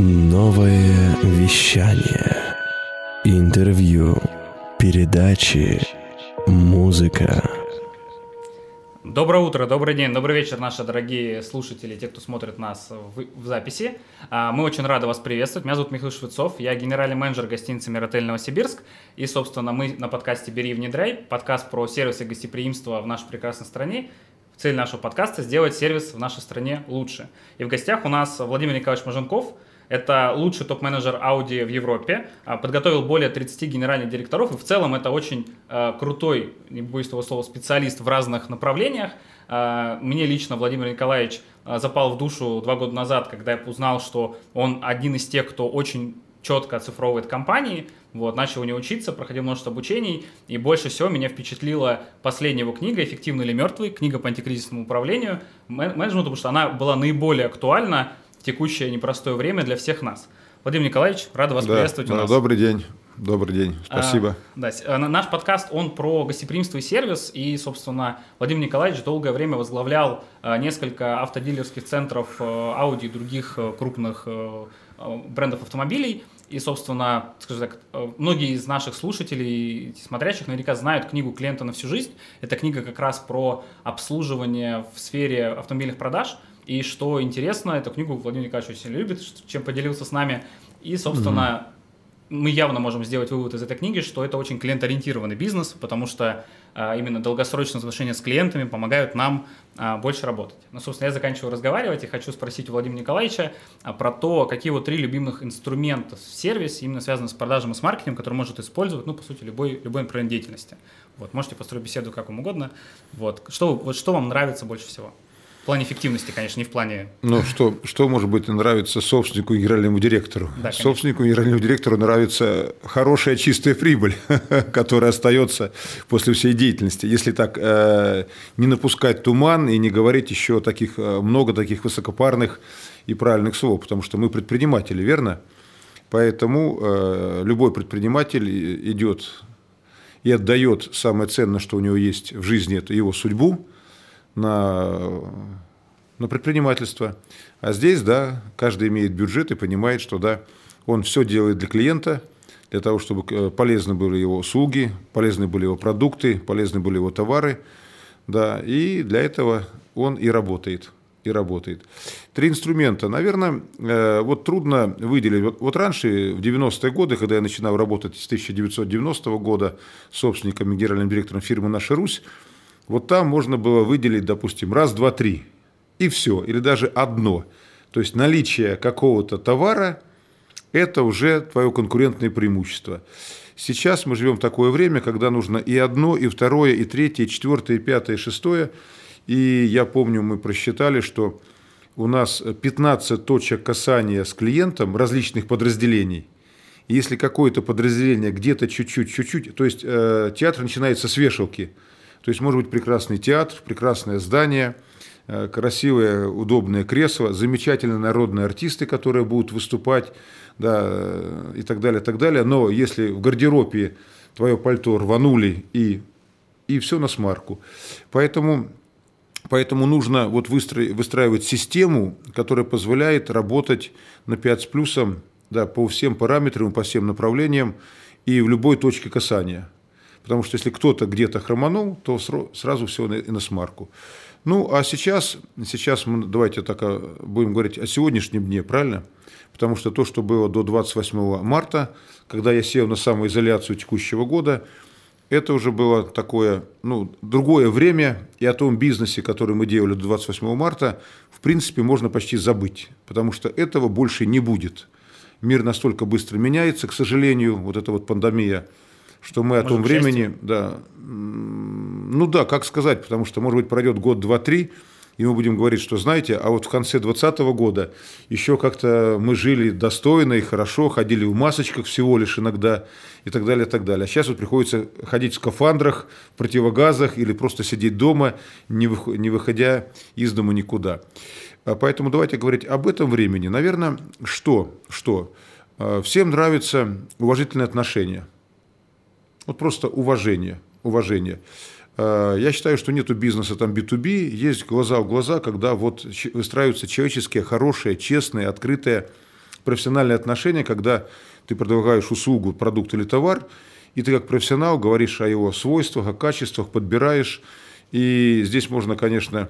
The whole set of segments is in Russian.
Новое вещание. Интервью. Передачи. Музыка. Доброе утро, добрый день, добрый вечер, наши дорогие слушатели, те, кто смотрит нас в, в записи. А, мы очень рады вас приветствовать. Меня зовут Михаил Швецов, я генеральный менеджер гостиницы Миротель Новосибирск. И, собственно, мы на подкасте «Бери и внедряй», подкаст про сервисы гостеприимства в нашей прекрасной стране. Цель нашего подкаста – сделать сервис в нашей стране лучше. И в гостях у нас Владимир Николаевич Маженков – это лучший топ-менеджер Audi в Европе, а, подготовил более 30 генеральных директоров, и в целом это очень э, крутой, не боюсь этого слова, специалист в разных направлениях. Э, мне лично Владимир Николаевич запал в душу два года назад, когда я узнал, что он один из тех, кто очень четко оцифровывает компании, вот, начал у него учиться, проходил множество обучений, и больше всего меня впечатлила последняя его книга «Эффективный или мертвый», книга по антикризисному управлению, менеджменту, потому что она была наиболее актуальна текущее непростое время для всех нас. Владимир Николаевич, рада вас да, приветствовать да, у нас. Добрый день. Добрый день, спасибо. А, да, э, наш подкаст, он про гостеприимство и сервис, и, собственно, Владимир Николаевич долгое время возглавлял э, несколько автодилерских центров э, Audi и других крупных брендов автомобилей, и, собственно, скажем так, многие из наших слушателей и смотрящих наверняка знают книгу «Клиента на всю жизнь». Это книга как раз про обслуживание в сфере автомобильных продаж – и что интересно, эту книгу Владимир Николаевич очень любит, чем поделился с нами. И, собственно, mm-hmm. мы явно можем сделать вывод из этой книги, что это очень клиенториентированный бизнес, потому что а, именно долгосрочные отношения с клиентами помогают нам а, больше работать. Ну, собственно, я заканчиваю разговаривать и хочу спросить у Владимира Николаевича а, про то, какие вот три любимых инструмента в сервисе, именно связанные с продажем и с маркетингом, которые может использовать, ну, по сути, любой, любой направление деятельности. Вот, можете построить беседу как вам угодно. Вот, что, вот что вам нравится больше всего? Плане эффективности, конечно, не в плане... Ну, что, что может быть нравится собственнику и генеральному директору? Да, собственнику и генеральному директору нравится хорошая чистая прибыль, которая остается после всей деятельности. Если так э, не напускать туман и не говорить еще таких, э, много таких высокопарных и правильных слов, потому что мы предприниматели, верно? Поэтому э, любой предприниматель идет и отдает самое ценное, что у него есть в жизни, это его судьбу, на, на предпринимательство. А здесь, да, каждый имеет бюджет и понимает, что, да, он все делает для клиента, для того, чтобы э, полезны были его услуги, полезны были его продукты, полезны были его товары, да, и для этого он и работает и работает. Три инструмента. Наверное, э, вот трудно выделить. Вот, вот раньше, в 90-е годы, когда я начинал работать с 1990 года собственником и генеральным директором фирмы «Наша Русь», вот там можно было выделить, допустим, раз, два, три, и все, или даже одно. То есть наличие какого-то товара – это уже твое конкурентное преимущество. Сейчас мы живем в такое время, когда нужно и одно, и второе, и третье, и четвертое, и пятое, и шестое. И я помню, мы просчитали, что у нас 15 точек касания с клиентом различных подразделений. Если какое-то подразделение где-то чуть-чуть, чуть-чуть, то есть э, театр начинается с вешалки – то есть может быть прекрасный театр, прекрасное здание, э, красивое, удобное кресло, замечательные народные артисты, которые будут выступать, да, и так далее, и так далее. Но если в гардеробе твое пальто рванули и, и все на смарку. Поэтому, поэтому нужно вот выстраивать систему, которая позволяет работать на 5 с плюсом да, по всем параметрам, по всем направлениям и в любой точке касания. Потому что если кто-то где-то хроманул, то сразу все и на смарку. Ну, а сейчас, сейчас мы давайте так а, будем говорить о сегодняшнем дне, правильно? Потому что то, что было до 28 марта, когда я сел на самоизоляцию текущего года, это уже было такое, ну, другое время, и о том бизнесе, который мы делали до 28 марта, в принципе, можно почти забыть, потому что этого больше не будет. Мир настолько быстро меняется, к сожалению, вот эта вот пандемия – что мы может, о том времени, да, ну да, как сказать, потому что, может быть, пройдет год, два, три, и мы будем говорить, что, знаете, а вот в конце 2020 года еще как-то мы жили достойно и хорошо, ходили в масочках всего лишь иногда и так далее, и так далее. А сейчас вот приходится ходить в скафандрах, в противогазах или просто сидеть дома, не выходя из дома никуда. А поэтому давайте говорить об этом времени. Наверное, что? Что? А, всем нравится уважительное отношение – вот просто уважение. уважение. Э, я считаю, что нету бизнеса там B2B, есть глаза в глаза, когда вот выстраиваются человеческие, хорошие, честные, открытые профессиональные отношения, когда ты предлагаешь услугу, продукт или товар, и ты как профессионал говоришь о его свойствах, о качествах, подбираешь. И здесь можно, конечно,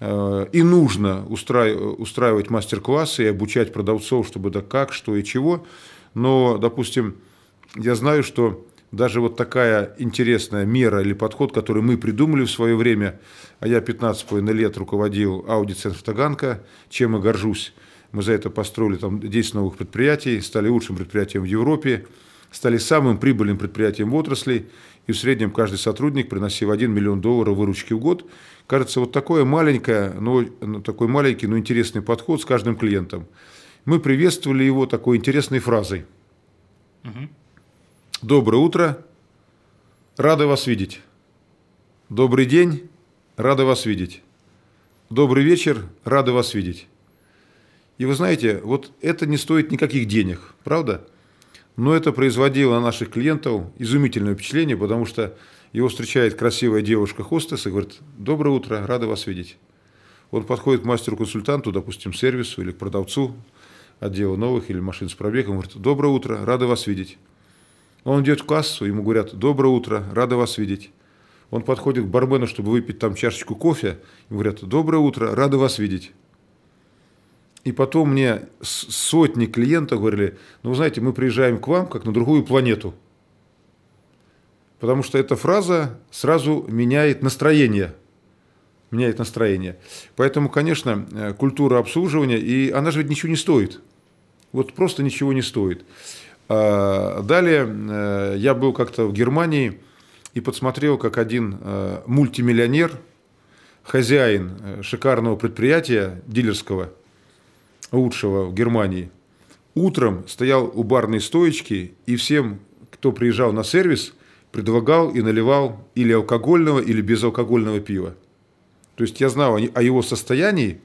э, и нужно устраивать мастер-классы и обучать продавцов, чтобы да как, что и чего. Но, допустим, я знаю, что даже вот такая интересная мера или подход, который мы придумали в свое время, а я 15,5 лет руководил аудит-центр Таганка, чем и горжусь, мы за это построили там 10 новых предприятий, стали лучшим предприятием в Европе, стали самым прибыльным предприятием в отрасли, и в среднем каждый сотрудник приносил 1 миллион долларов выручки в год. Кажется, вот такое маленькое, но, ну, такой маленький, но интересный подход с каждым клиентом. Мы приветствовали его такой интересной фразой. Угу. Доброе утро, рады вас видеть. Добрый день, рады вас видеть. Добрый вечер, рады вас видеть. И вы знаете, вот это не стоит никаких денег, правда? Но это производило на наших клиентов изумительное впечатление, потому что его встречает красивая девушка-хостес и говорит, доброе утро, рада вас видеть. Он подходит к мастеру-консультанту, допустим, сервису или к продавцу отдела новых или машин с пробегом, говорит, доброе утро, рада вас видеть. Он идет в кассу, ему говорят, доброе утро, рада вас видеть. Он подходит к бармену, чтобы выпить там чашечку кофе, ему говорят, доброе утро, рада вас видеть. И потом мне сотни клиентов говорили, ну, вы знаете, мы приезжаем к вам как на другую планету. Потому что эта фраза сразу меняет настроение. Меняет настроение. Поэтому, конечно, э, культура обслуживания, и она же ведь ничего не стоит. Вот просто ничего не стоит. А, далее э, я был как-то в Германии и подсмотрел, как один э, мультимиллионер, хозяин шикарного предприятия дилерского – лучшего в Германии, утром стоял у барной стоечки и всем, кто приезжал на сервис, предлагал и наливал или алкогольного, или безалкогольного пива. То есть я знал о его состоянии,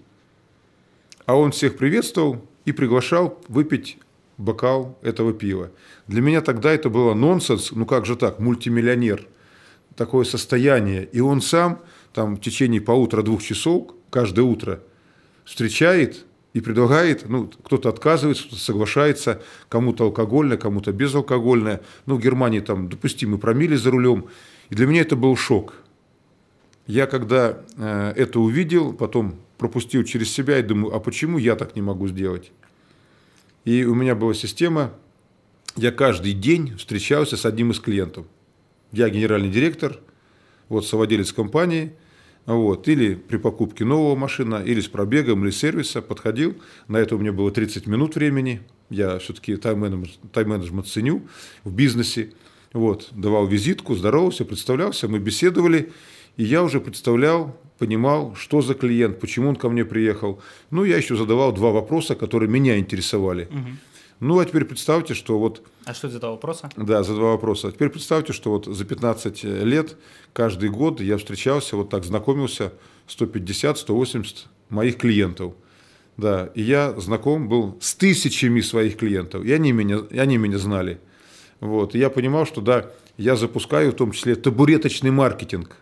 а он всех приветствовал и приглашал выпить бокал этого пива. Для меня тогда это было нонсенс, ну как же так, мультимиллионер, такое состояние. И он сам там в течение полутора-двух часов каждое утро встречает и предлагает, ну, кто-то отказывается, кто-то соглашается, кому-то алкогольное, кому-то безалкогольное. Ну, в Германии там допустимы промили за рулем. И для меня это был шок. Я когда э, это увидел, потом пропустил через себя и думаю, а почему я так не могу сделать? И у меня была система, я каждый день встречался с одним из клиентов. Я генеральный директор, вот совладелец компании – вот, или при покупке нового машина, или с пробегом, или сервиса подходил. На это у меня было 30 минут времени. Я все-таки тайм-менеджмент, тайм-менеджмент ценю в бизнесе. Вот, давал визитку, здоровался, представлялся, мы беседовали, и я уже представлял, понимал, что за клиент, почему он ко мне приехал. Ну, я еще задавал два вопроса, которые меня интересовали. Угу. Ну, а теперь представьте, что вот... А что это за два вопроса? Да, за два вопроса. А теперь представьте, что вот за 15 лет каждый год я встречался, вот так знакомился 150-180 моих клиентов. Да, и я знаком был с тысячами своих клиентов, и они меня, и они меня знали. Вот, и я понимал, что да, я запускаю в том числе табуреточный маркетинг.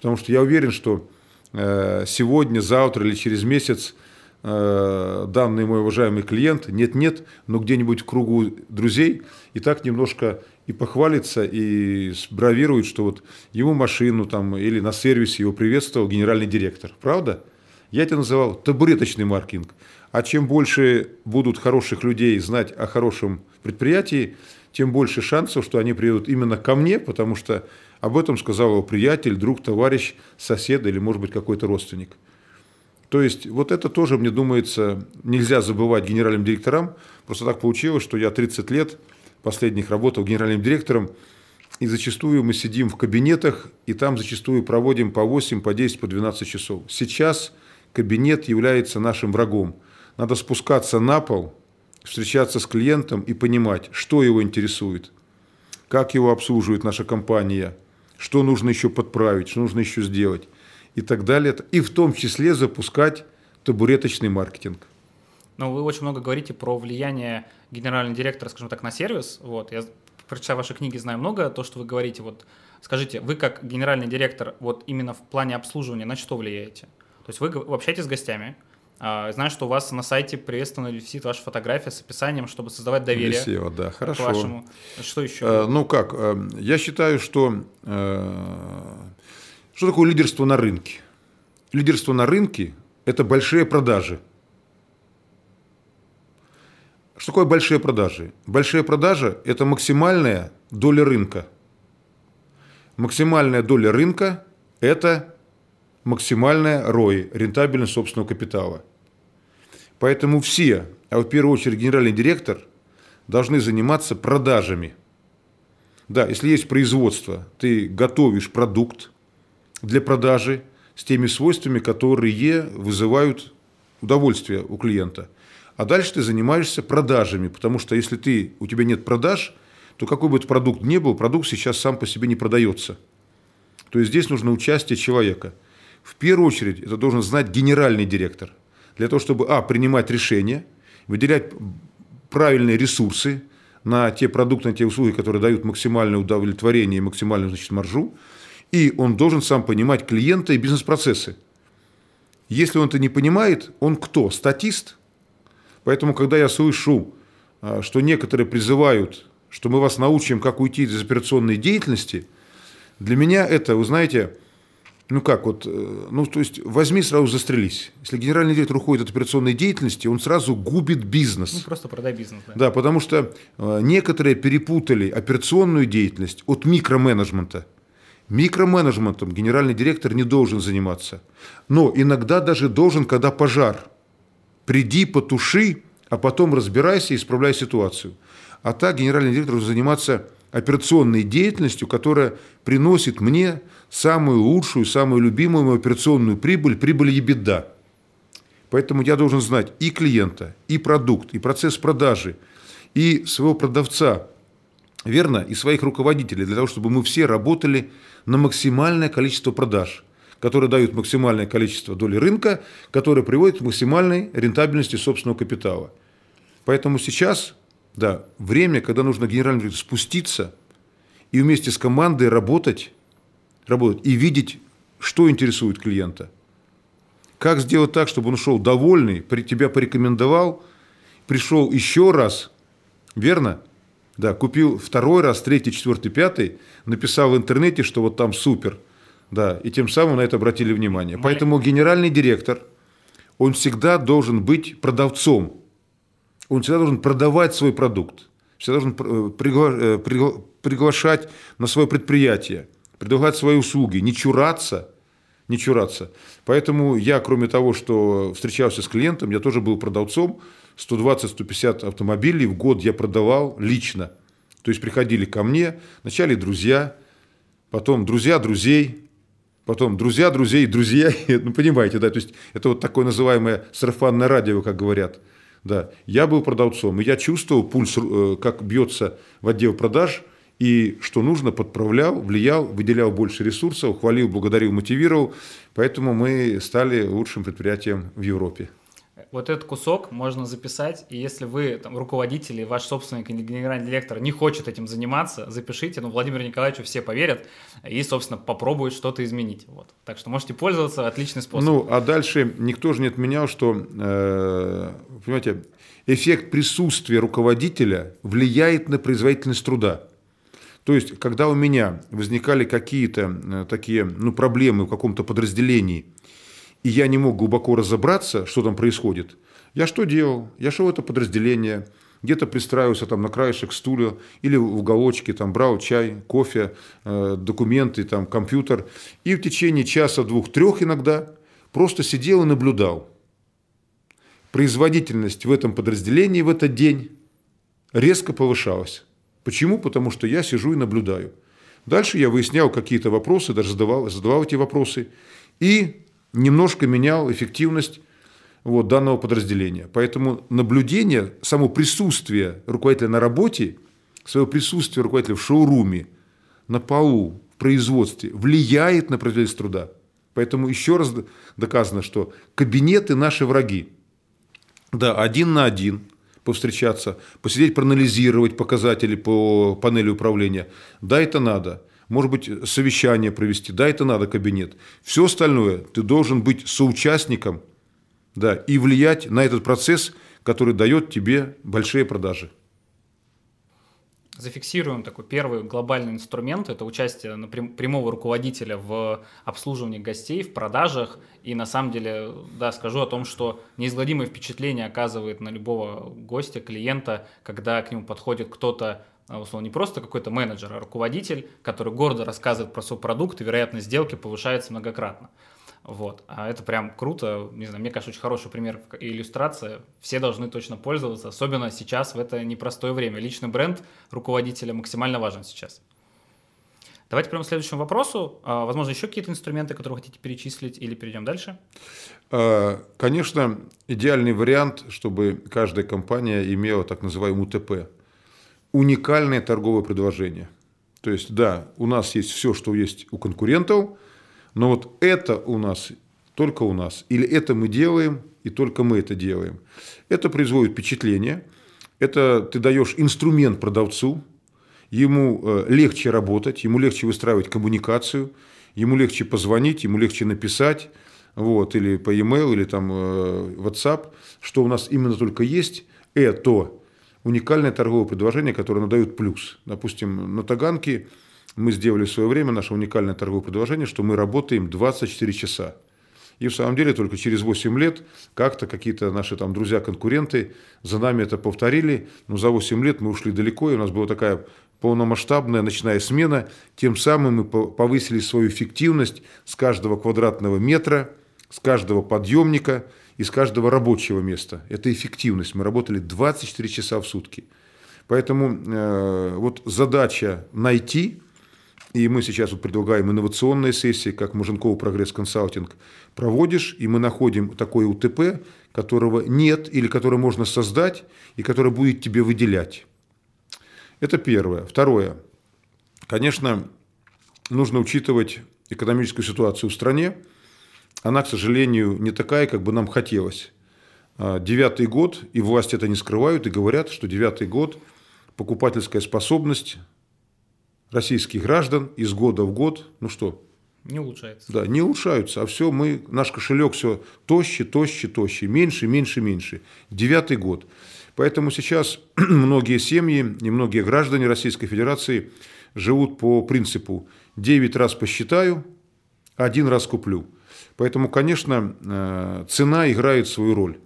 Потому что я уверен, что э, сегодня, завтра или через месяц – Э, данный мой уважаемый клиент, нет-нет, но где-нибудь в кругу друзей и так немножко и похвалится, и бравирует, что вот ему машину там или на сервисе его приветствовал генеральный директор. Правда? Я это называл табуреточный маркетинг. А чем больше будут хороших людей знать о хорошем предприятии, тем больше шансов, что они приедут именно ко мне, потому что об этом сказал его приятель, друг, товарищ, сосед или, может быть, какой-то родственник. То есть вот это тоже, мне думается, нельзя забывать генеральным директорам. Просто так получилось, что я 30 лет последних работал генеральным директором, и зачастую мы сидим в кабинетах, и там зачастую проводим по 8, по 10, по 12 часов. Сейчас кабинет является нашим врагом. Надо спускаться на пол, встречаться с клиентом и понимать, что его интересует, как его обслуживает наша компания, что нужно еще подправить, что нужно еще сделать и так далее. И в том числе запускать табуреточный маркетинг. Но вы очень много говорите про влияние генерального директора, скажем так, на сервис. Вот, я, прочитав ваши книги, знаю много, то, что вы говорите. Вот, скажите, вы как генеральный директор, вот именно в плане обслуживания, на что влияете? То есть вы, общаетесь с гостями, знаю, что у вас на сайте приветственно висит ваша фотография с описанием, чтобы создавать доверие. Висело, да, хорошо. вашему. Что еще? Э, ну как, э, я считаю, что что такое лидерство на рынке? Лидерство на рынке – это большие продажи. Что такое большие продажи? Большие продажи – это максимальная доля рынка. Максимальная доля рынка – это максимальная ROI, рентабельность собственного капитала. Поэтому все, а в первую очередь генеральный директор, должны заниматься продажами. Да, если есть производство, ты готовишь продукт для продажи с теми свойствами, которые вызывают удовольствие у клиента. А дальше ты занимаешься продажами, потому что если ты, у тебя нет продаж, то какой бы этот продукт ни был, продукт сейчас сам по себе не продается. То есть здесь нужно участие человека. В первую очередь это должен знать генеральный директор. Для того, чтобы, а, принимать решения, выделять правильные ресурсы на те продукты, на те услуги, которые дают максимальное удовлетворение и максимальную значит, маржу, и он должен сам понимать клиента и бизнес-процессы. Если он это не понимает, он кто? Статист? Поэтому, когда я слышу, а, что некоторые призывают, что мы вас научим, как уйти из операционной деятельности, для меня это, вы знаете, ну как вот, э, ну то есть возьми сразу застрелись. Если генеральный директор уходит от операционной деятельности, он сразу губит бизнес. Ну просто продай бизнес. Да, да потому что э, некоторые перепутали операционную деятельность от микроменеджмента. Микроменеджментом генеральный директор не должен заниматься. Но иногда даже должен, когда пожар. Приди, потуши, а потом разбирайся и исправляй ситуацию. А так генеральный директор должен заниматься операционной деятельностью, которая приносит мне самую лучшую, самую любимую мою операционную прибыль, прибыль и беда. Поэтому я должен знать и клиента, и продукт, и процесс продажи, и своего продавца, верно, и своих руководителей, для того, чтобы мы все работали на максимальное количество продаж, которые дают максимальное количество доли рынка, которые приводят к максимальной рентабельности собственного капитала. Поэтому сейчас, да, время, когда нужно генеральному спуститься и вместе с командой работать работать и видеть, что интересует клиента. Как сделать так, чтобы он ушел довольный, тебя порекомендовал, пришел еще раз, верно? Да, купил второй раз, третий, четвертый, пятый, написал в интернете, что вот там супер. Да, и тем самым на это обратили внимание. Поэтому генеральный директор, он всегда должен быть продавцом. Он всегда должен продавать свой продукт. Всегда должен э, пригла... Э, пригла... приглашать на свое предприятие предлагать свои услуги, не чураться, не чураться. Поэтому я, кроме того, что встречался с клиентом, я тоже был продавцом. 120-150 автомобилей в год я продавал лично. То есть приходили ко мне, вначале друзья, потом друзья друзей, потом друзья друзей, друзья. Ну, понимаете, да, то есть это вот такое называемое сарафанное радио, как говорят. Да, я был продавцом, и я чувствовал пульс, э, как бьется в отдел продаж – и что нужно, подправлял, влиял, выделял больше ресурсов, хвалил, благодарил, мотивировал. Поэтому мы стали лучшим предприятием в Европе. Вот этот кусок можно записать, и если вы там, руководитель ваш собственный генеральный директор не хочет этим заниматься, запишите, ну, Владимиру Николаевичу все поверят и, собственно, попробуют что-то изменить. Вот. Так что можете пользоваться, отличный способ. Ну, а дальше никто же не отменял, что, э, понимаете, эффект присутствия руководителя влияет на производительность труда. То есть, когда у меня возникали какие-то э, такие ну, проблемы в каком-то подразделении, и я не мог глубоко разобраться, что там происходит, я что делал? Я шел в это подразделение, где-то пристраивался там на краешек стуля или в уголочке, там брал чай, кофе, э, документы, там компьютер, и в течение часа, двух, трех иногда просто сидел и наблюдал. Производительность в этом подразделении в этот день резко повышалась. Почему? Потому что я сижу и наблюдаю. Дальше я выяснял какие-то вопросы, даже задавал, задавал эти вопросы и немножко менял эффективность вот, данного подразделения. Поэтому наблюдение, само присутствие руководителя на работе, свое присутствие руководителя в шоуруме, на полу, в производстве влияет на производительность труда. Поэтому еще раз доказано, что кабинеты наши враги. Да, один на один – повстречаться, посидеть, проанализировать показатели по панели управления. Да, это надо. Может быть, совещание провести. Да, это надо, кабинет. Все остальное ты должен быть соучастником да, и влиять на этот процесс, который дает тебе большие продажи зафиксируем такой первый глобальный инструмент, это участие прямого руководителя в обслуживании гостей, в продажах. И на самом деле, да, скажу о том, что неизгладимое впечатление оказывает на любого гостя, клиента, когда к нему подходит кто-то условно, не просто какой-то менеджер, а руководитель, который гордо рассказывает про свой продукт, и вероятность сделки повышается многократно. Вот. А это прям круто. Не знаю, мне кажется, очень хороший пример и иллюстрация. Все должны точно пользоваться, особенно сейчас, в это непростое время. Личный бренд руководителя максимально важен сейчас. Давайте прямо к следующему вопросу. А, возможно, еще какие-то инструменты, которые вы хотите перечислить, или перейдем дальше? А, конечно, идеальный вариант, чтобы каждая компания имела так называемый УТП. Уникальное торговое предложение. То есть, да, у нас есть все, что есть у конкурентов – но вот это у нас, только у нас, или это мы делаем, и только мы это делаем. Это производит впечатление, это ты даешь инструмент продавцу, ему э, легче работать, ему легче выстраивать коммуникацию, ему легче позвонить, ему легче написать, вот, или по e-mail, или там э, WhatsApp, что у нас именно только есть, это уникальное торговое предложение, которое надает плюс. Допустим, на Таганке мы сделали в свое время наше уникальное торговое предложение, что мы работаем 24 часа. И в самом деле только через 8 лет как-то какие-то наши там друзья-конкуренты за нами это повторили. Но за 8 лет мы ушли далеко, и у нас была такая полномасштабная ночная смена. Тем самым мы повысили свою эффективность с каждого квадратного метра, с каждого подъемника и с каждого рабочего места. Это эффективность. Мы работали 24 часа в сутки. Поэтому э, вот задача найти и мы сейчас вот предлагаем инновационные сессии, как Муженков прогресс консалтинг. Проводишь, и мы находим такое УТП, которого нет или которое можно создать, и которое будет тебе выделять. Это первое. Второе. Конечно, нужно учитывать экономическую ситуацию в стране. Она, к сожалению, не такая, как бы нам хотелось. А, девятый год, и власти это не скрывают, и говорят, что девятый год покупательская способность российских граждан из года в год, ну что? Не улучшается. Да, не улучшаются, а все мы, наш кошелек все тоще, тоще, тоще, меньше, меньше, меньше. Девятый год. Поэтому сейчас многие семьи и многие граждане Российской Федерации живут по принципу 9 раз посчитаю, один раз куплю. Поэтому, конечно, э, цена играет свою роль.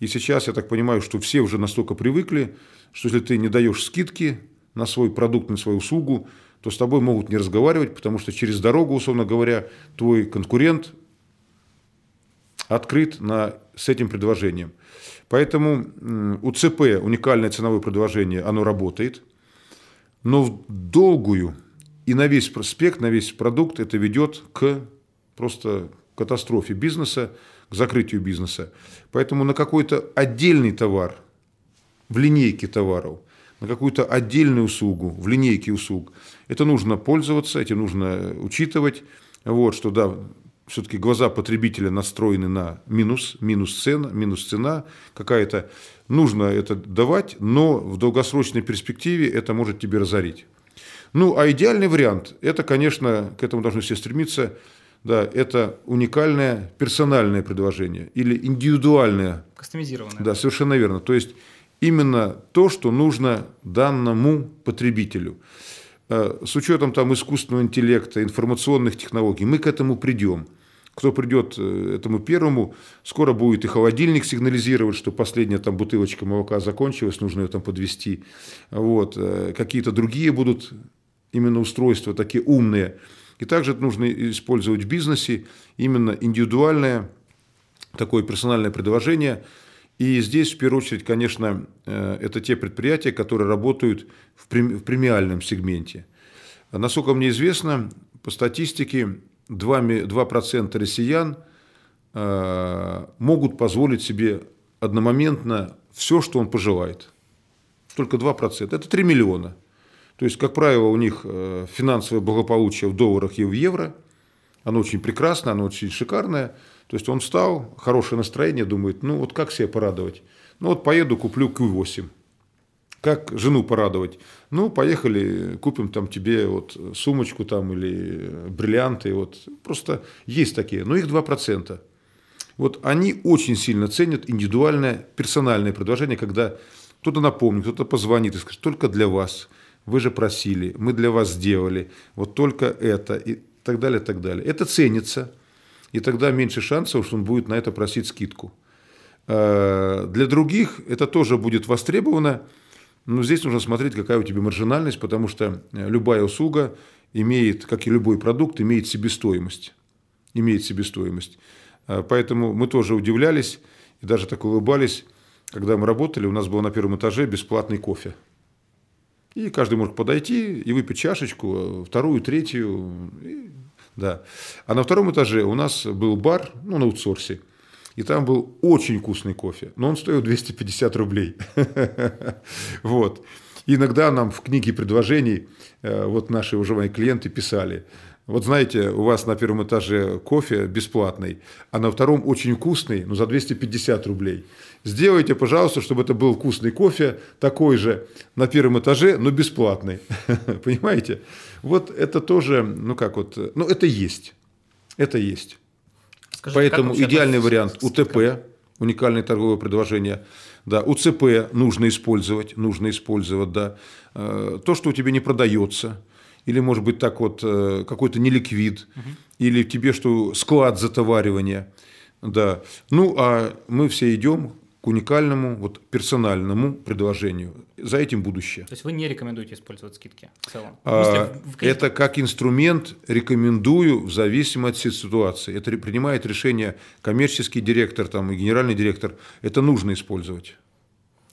И сейчас я так понимаю, что все уже настолько привыкли, что если ты не даешь скидки на свой продукт, на свою услугу, то с тобой могут не разговаривать, потому что через дорогу, условно говоря, твой конкурент открыт на, с этим предложением. Поэтому УЦП, уникальное ценовое предложение, оно работает, но в долгую и на весь проспект, на весь продукт это ведет к просто катастрофе бизнеса, к закрытию бизнеса. Поэтому на какой-то отдельный товар, в линейке товаров, на какую-то отдельную услугу, в линейке услуг. Это нужно пользоваться, этим нужно учитывать. Вот, что да, все-таки глаза потребителя настроены на минус, минус цена, минус цена какая-то. Нужно это давать, но в долгосрочной перспективе это может тебе разорить. Ну, а идеальный вариант, это, конечно, к этому должны все стремиться, да, это уникальное персональное предложение или индивидуальное. Кастомизированное. Да, совершенно верно. То есть именно то, что нужно данному потребителю. Э, с учетом там искусственного интеллекта, информационных технологий, мы к этому придем. Кто придет э, этому первому, скоро будет и холодильник сигнализировать, что последняя там бутылочка молока закончилась, нужно ее там подвести. Вот. Э, какие-то другие будут именно устройства такие умные. И также это нужно использовать в бизнесе именно индивидуальное такое персональное предложение – и здесь, в первую очередь, конечно, э, это те предприятия, которые работают в премиальном сегменте. Насколько мне известно, по статистике 2%, 2 россиян э, могут позволить себе одномоментно все, что он пожелает. Только 2%. Это 3 миллиона. То есть, как правило, у них э, финансовое благополучие в долларах и в евро. Оно очень прекрасное, оно очень шикарное – то есть он встал, хорошее настроение, думает, ну вот как себя порадовать? Ну вот поеду, куплю Q8. Как жену порадовать? Ну, поехали, купим там тебе вот сумочку там или бриллианты. Вот. Просто есть такие, но их 2%. Вот они очень сильно ценят индивидуальное, персональное предложение, когда кто-то напомнит, кто-то позвонит и скажет, только для вас, вы же просили, мы для вас сделали, вот только это, и так далее, так далее. Это ценится, и тогда меньше шансов, что он будет на это просить скидку. Э, для других это тоже будет востребовано, но здесь нужно смотреть, какая у тебя маржинальность, потому что э, любая услуга имеет, как и любой продукт, имеет себестоимость. Имеет себестоимость. Э, поэтому мы тоже удивлялись и даже так улыбались, когда мы работали, у нас был на первом этаже бесплатный кофе. И каждый может подойти и выпить чашечку, вторую, третью. И, да. А на втором этаже у нас был бар, ну, на аутсорсе. И там был очень вкусный кофе, но он стоил 250 рублей. Вот. Иногда нам в книге предложений э, вот наши уже мои клиенты писали, вот знаете, у вас на первом этаже кофе бесплатный, а на втором очень вкусный, но за 250 рублей. Сделайте, пожалуйста, чтобы это был вкусный кофе, такой же на первом этаже, но бесплатный. Понимаете? Вот это тоже, ну как вот, ну это есть. Это есть. Скажите, Поэтому идеальный вариант УТП, уникальное торговое предложение. Да, УЦП нужно использовать, нужно использовать, да. Э, то, что у тебя не продается – или, может быть, так вот, э, какой-то неликвид, угу. или тебе что, склад затоваривания. Да. Ну, а мы все идем к уникальному, вот, персональному предложению. За этим будущее. То есть вы не рекомендуете использовать скидки в целом? А, в это как инструмент рекомендую в зависимости от ситуации. Это принимает решение коммерческий директор там, и генеральный директор. Это нужно использовать.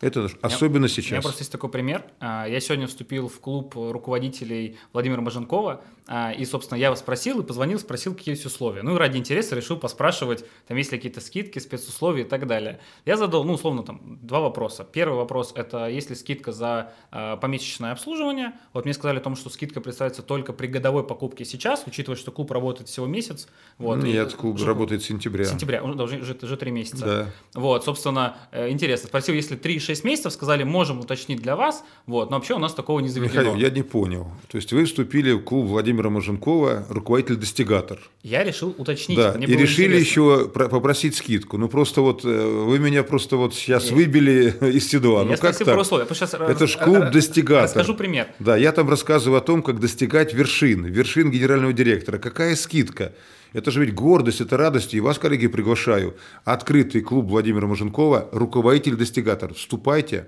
Это особенно сейчас. У меня просто есть такой пример. А, я сегодня вступил в клуб руководителей Владимира Маженкова, а, и, собственно, я его спросил и позвонил, спросил, какие есть условия. Ну и ради интереса решил поспрашивать, там есть ли какие-то скидки, спецусловия и так далее. Я задал, ну, условно, там, два вопроса. Первый вопрос – это есть ли скидка за э, помесячное обслуживание. Вот мне сказали о том, что скидка представится только при годовой покупке сейчас, учитывая, что клуб работает всего месяц. Вот, Нет, и, клуб уже, работает с сентября. Сентября, уже, уже, уже три месяца. Да. Вот, собственно, э, интересно. Спросил, если 3-6 месяцев, сказали, можем уточнить для вас, вот, но вообще у нас такого не заведено. Михаил, я не понял. То есть вы вступили в клуб Владимира Маженкова, руководитель-достигатор. Я решил уточнить. Да, и решили интересно. еще попросить скидку. Ну, просто вот э, вы меня просто вот сейчас я... выбили из седла. Я ну, как так? Условия. Сейчас... Это же клуб достигатор. Расскажу пример. Да, я там рассказываю о том, как достигать вершин, вершин генерального директора. Какая скидка? Это же ведь гордость, это радость. И вас, коллеги, приглашаю. Открытый клуб Владимира Маженкова, руководитель-достигатор. Вступайте.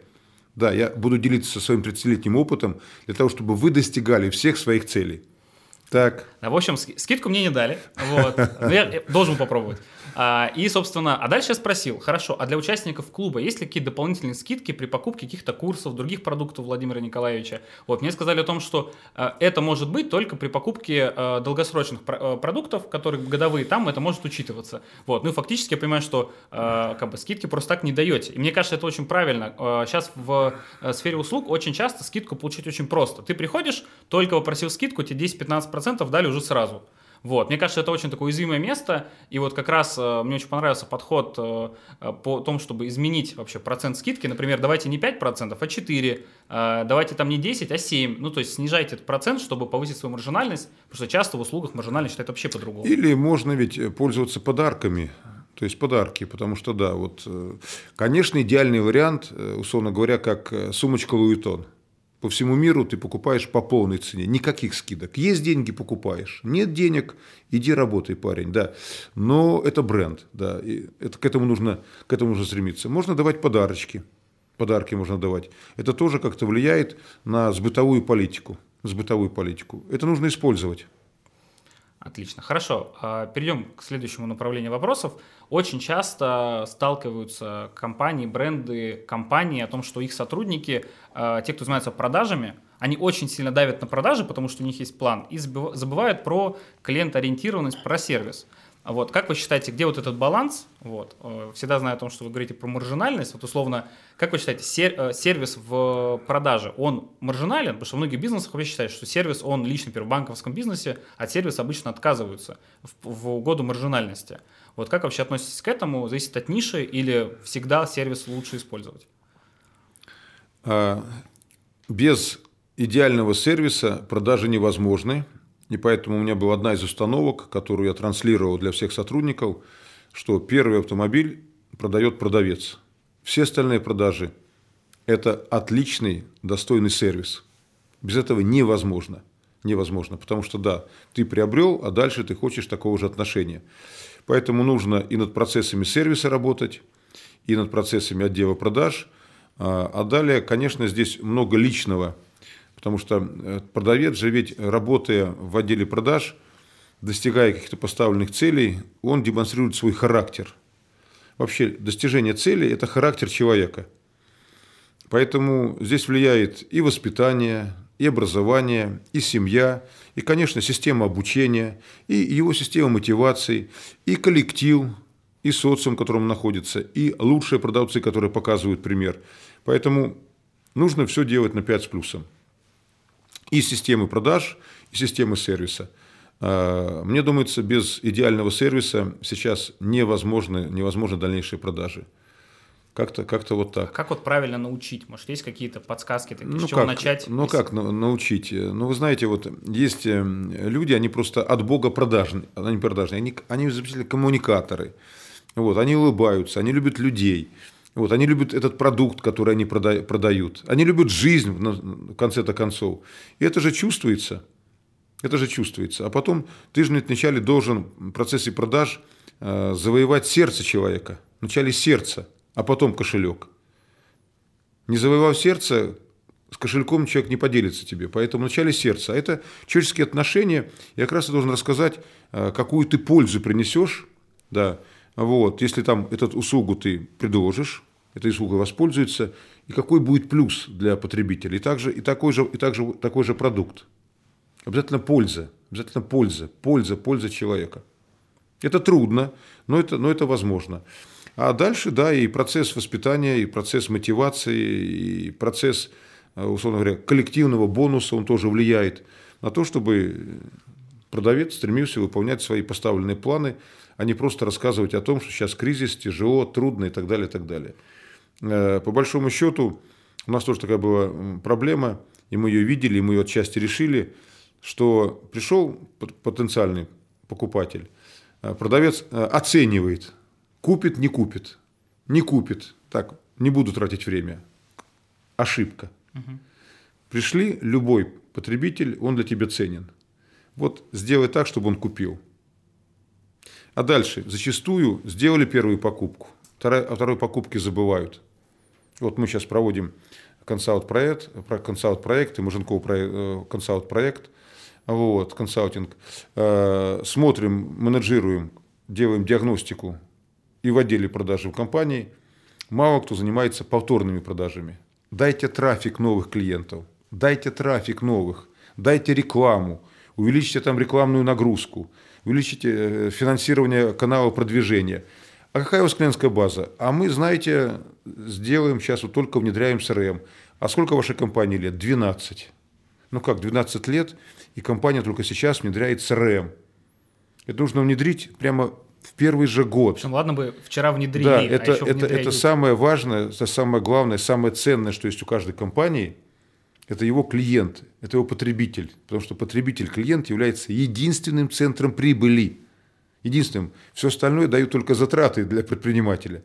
Да, я буду делиться своим 30-летним опытом для того, чтобы вы достигали всех своих целей. Так. В общем, скидку мне не дали. Вот. Но я должен попробовать. А, и, собственно, а дальше я спросил, хорошо, а для участников клуба есть ли какие-то дополнительные скидки при покупке каких-то курсов, других продуктов Владимира Николаевича? Вот, мне сказали о том, что э, это может быть только при покупке э, долгосрочных э, продуктов, которые годовые, там это может учитываться. Вот, ну фактически я понимаю, что как бы скидки просто так не даете. И мне кажется, это очень правильно. Сейчас в сфере услуг очень часто скидку получить очень просто. Ты приходишь, только попросил скидку, тебе 10-15% дали уже сразу. Вот. Мне кажется, это очень такое уязвимое место, и вот как раз э, мне очень понравился подход э, э, по тому, чтобы изменить вообще процент скидки, например, давайте не 5%, а 4%, э, давайте там не 10, а 7, ну то есть снижайте этот процент, чтобы повысить свою маржинальность, потому что часто в услугах маржинальность считают вообще по-другому. Или можно ведь пользоваться подарками, то есть подарки, потому что да, вот, э, конечно, идеальный вариант, э, условно говоря, как сумочка Vuitton – по всему миру ты покупаешь по полной цене, никаких скидок. Есть деньги, покупаешь. Нет денег, иди работай, парень, да. Но это бренд, да. И это, к, этому нужно, к этому нужно стремиться. Можно давать подарочки, подарки можно давать. Это тоже как-то влияет на сбытовую политику. Сбытовую политику. Это нужно использовать. Отлично. Хорошо. А, перейдем к следующему направлению вопросов. Очень часто сталкиваются компании, бренды, компании о том, что их сотрудники, а, те, кто занимается продажами, они очень сильно давят на продажи, потому что у них есть план, и забывают про клиент-ориентированность, про сервис. Вот, как вы считаете, где вот этот баланс? Вот, э, всегда знаю о том, что вы говорите про маржинальность. Вот условно, как вы считаете, э, сервис в продаже, он маржинален? Потому что многие бизнесы вообще считают, что сервис, он лично, например, в банковском бизнесе, от сервиса обычно отказываются в, в угоду маржинальности. Вот как вообще относитесь к этому? Зависит от ниши или всегда сервис лучше использовать? А, без идеального сервиса продажи невозможны. И поэтому у меня была одна из установок, которую я транслировал для всех сотрудников. что первый автомобиль продает продавец. Все остальные продажи – это отличный, достойный сервис. Без этого невозможно. Невозможно, потому что да, ты приобрел, а дальше ты хочешь такого же отношения. Поэтому нужно и над процессами сервиса работать, и над процессами отдела продаж. А, а далее, конечно, здесь много личного, потому что э, продавец же ведь, работая в отделе продаж, достигая каких-то поставленных целей, он демонстрирует свой характер. Вообще, достижение цели – это характер человека. Поэтому здесь влияет и воспитание, и образование, и семья, и, конечно, система обучения, и его система мотивации, и коллектив, и социум, в котором он находится, и лучшие продавцы, которые показывают пример. Поэтому нужно все делать на 5 с плюсом. И системы продаж, и системы сервиса. А, мне думается, без идеального сервиса сейчас невозможны, невозможны дальнейшие продажи. Как-то как вот так. А как вот правильно научить? Может, есть какие-то подсказки, такие, ну, с чего как, начать? Ну, если... как научить? Ну, вы знаете, вот есть э, люди, они просто от Бога продажные, они продажные, они, они замечательные коммуникаторы. Вот, они улыбаются, они любят людей. Вот, они любят этот продукт, который они продают. Они любят жизнь в конце-то концов. И это же чувствуется. Это же чувствуется. А потом ты же вначале должен в процессе продаж э, завоевать сердце человека. Вначале сердце а потом кошелек. Не завоевав сердце, с кошельком человек не поделится тебе. Поэтому вначале сердце. А это человеческие отношения. Я как раз должен рассказать, э, какую ты пользу принесешь. Да. Вот. Если там этот услугу ты предложишь, этой услугой воспользуется, и какой будет плюс для потребителя. И также, и такой, же, и также такой же продукт. Обязательно польза. Обязательно польза. Польза, польза человека. Это трудно, но это, но это возможно. А дальше, да, и процесс воспитания, и процесс мотивации, и процесс, э, условно говоря, коллективного бонуса, он тоже влияет на то, чтобы продавец стремился выполнять свои поставленные планы, а не просто рассказывать о том, что сейчас кризис, тяжело, трудно и так далее, и так далее. Э, по большому счету, у нас тоже такая была проблема, и мы ее видели, и мы ее отчасти решили, что пришел потенциальный покупатель, э, продавец оценивает Купит, не купит. Не купит. Так, не буду тратить время. Ошибка. Угу. Пришли, любой потребитель, он для тебя ценен. Вот сделай так, чтобы он купил. А дальше, зачастую сделали первую покупку, второй, о второй покупке забывают. Вот мы сейчас проводим консалт-проект, консалт-проект, и Муженков э, консалт-проект, вот, консалтинг. Э, смотрим, менеджируем, делаем диагностику и в отделе продажи в компании мало кто занимается повторными продажами. Дайте трафик новых клиентов, дайте трафик новых, дайте рекламу, увеличьте там рекламную нагрузку, увеличите э, финансирование канала продвижения. А какая у вас клиентская база? А мы, знаете, сделаем, сейчас вот только внедряем CRM. А сколько вашей компании лет? 12. Ну как, 12 лет, и компания только сейчас внедряет CRM. Это нужно внедрить прямо в первый же год. Причем, ладно бы вчера внедрили, да, это, а это, это самое важное, это самое главное, самое ценное, что есть у каждой компании, это его клиент, это его потребитель. Потому что потребитель-клиент является единственным центром прибыли. Единственным. Все остальное дают только затраты для предпринимателя.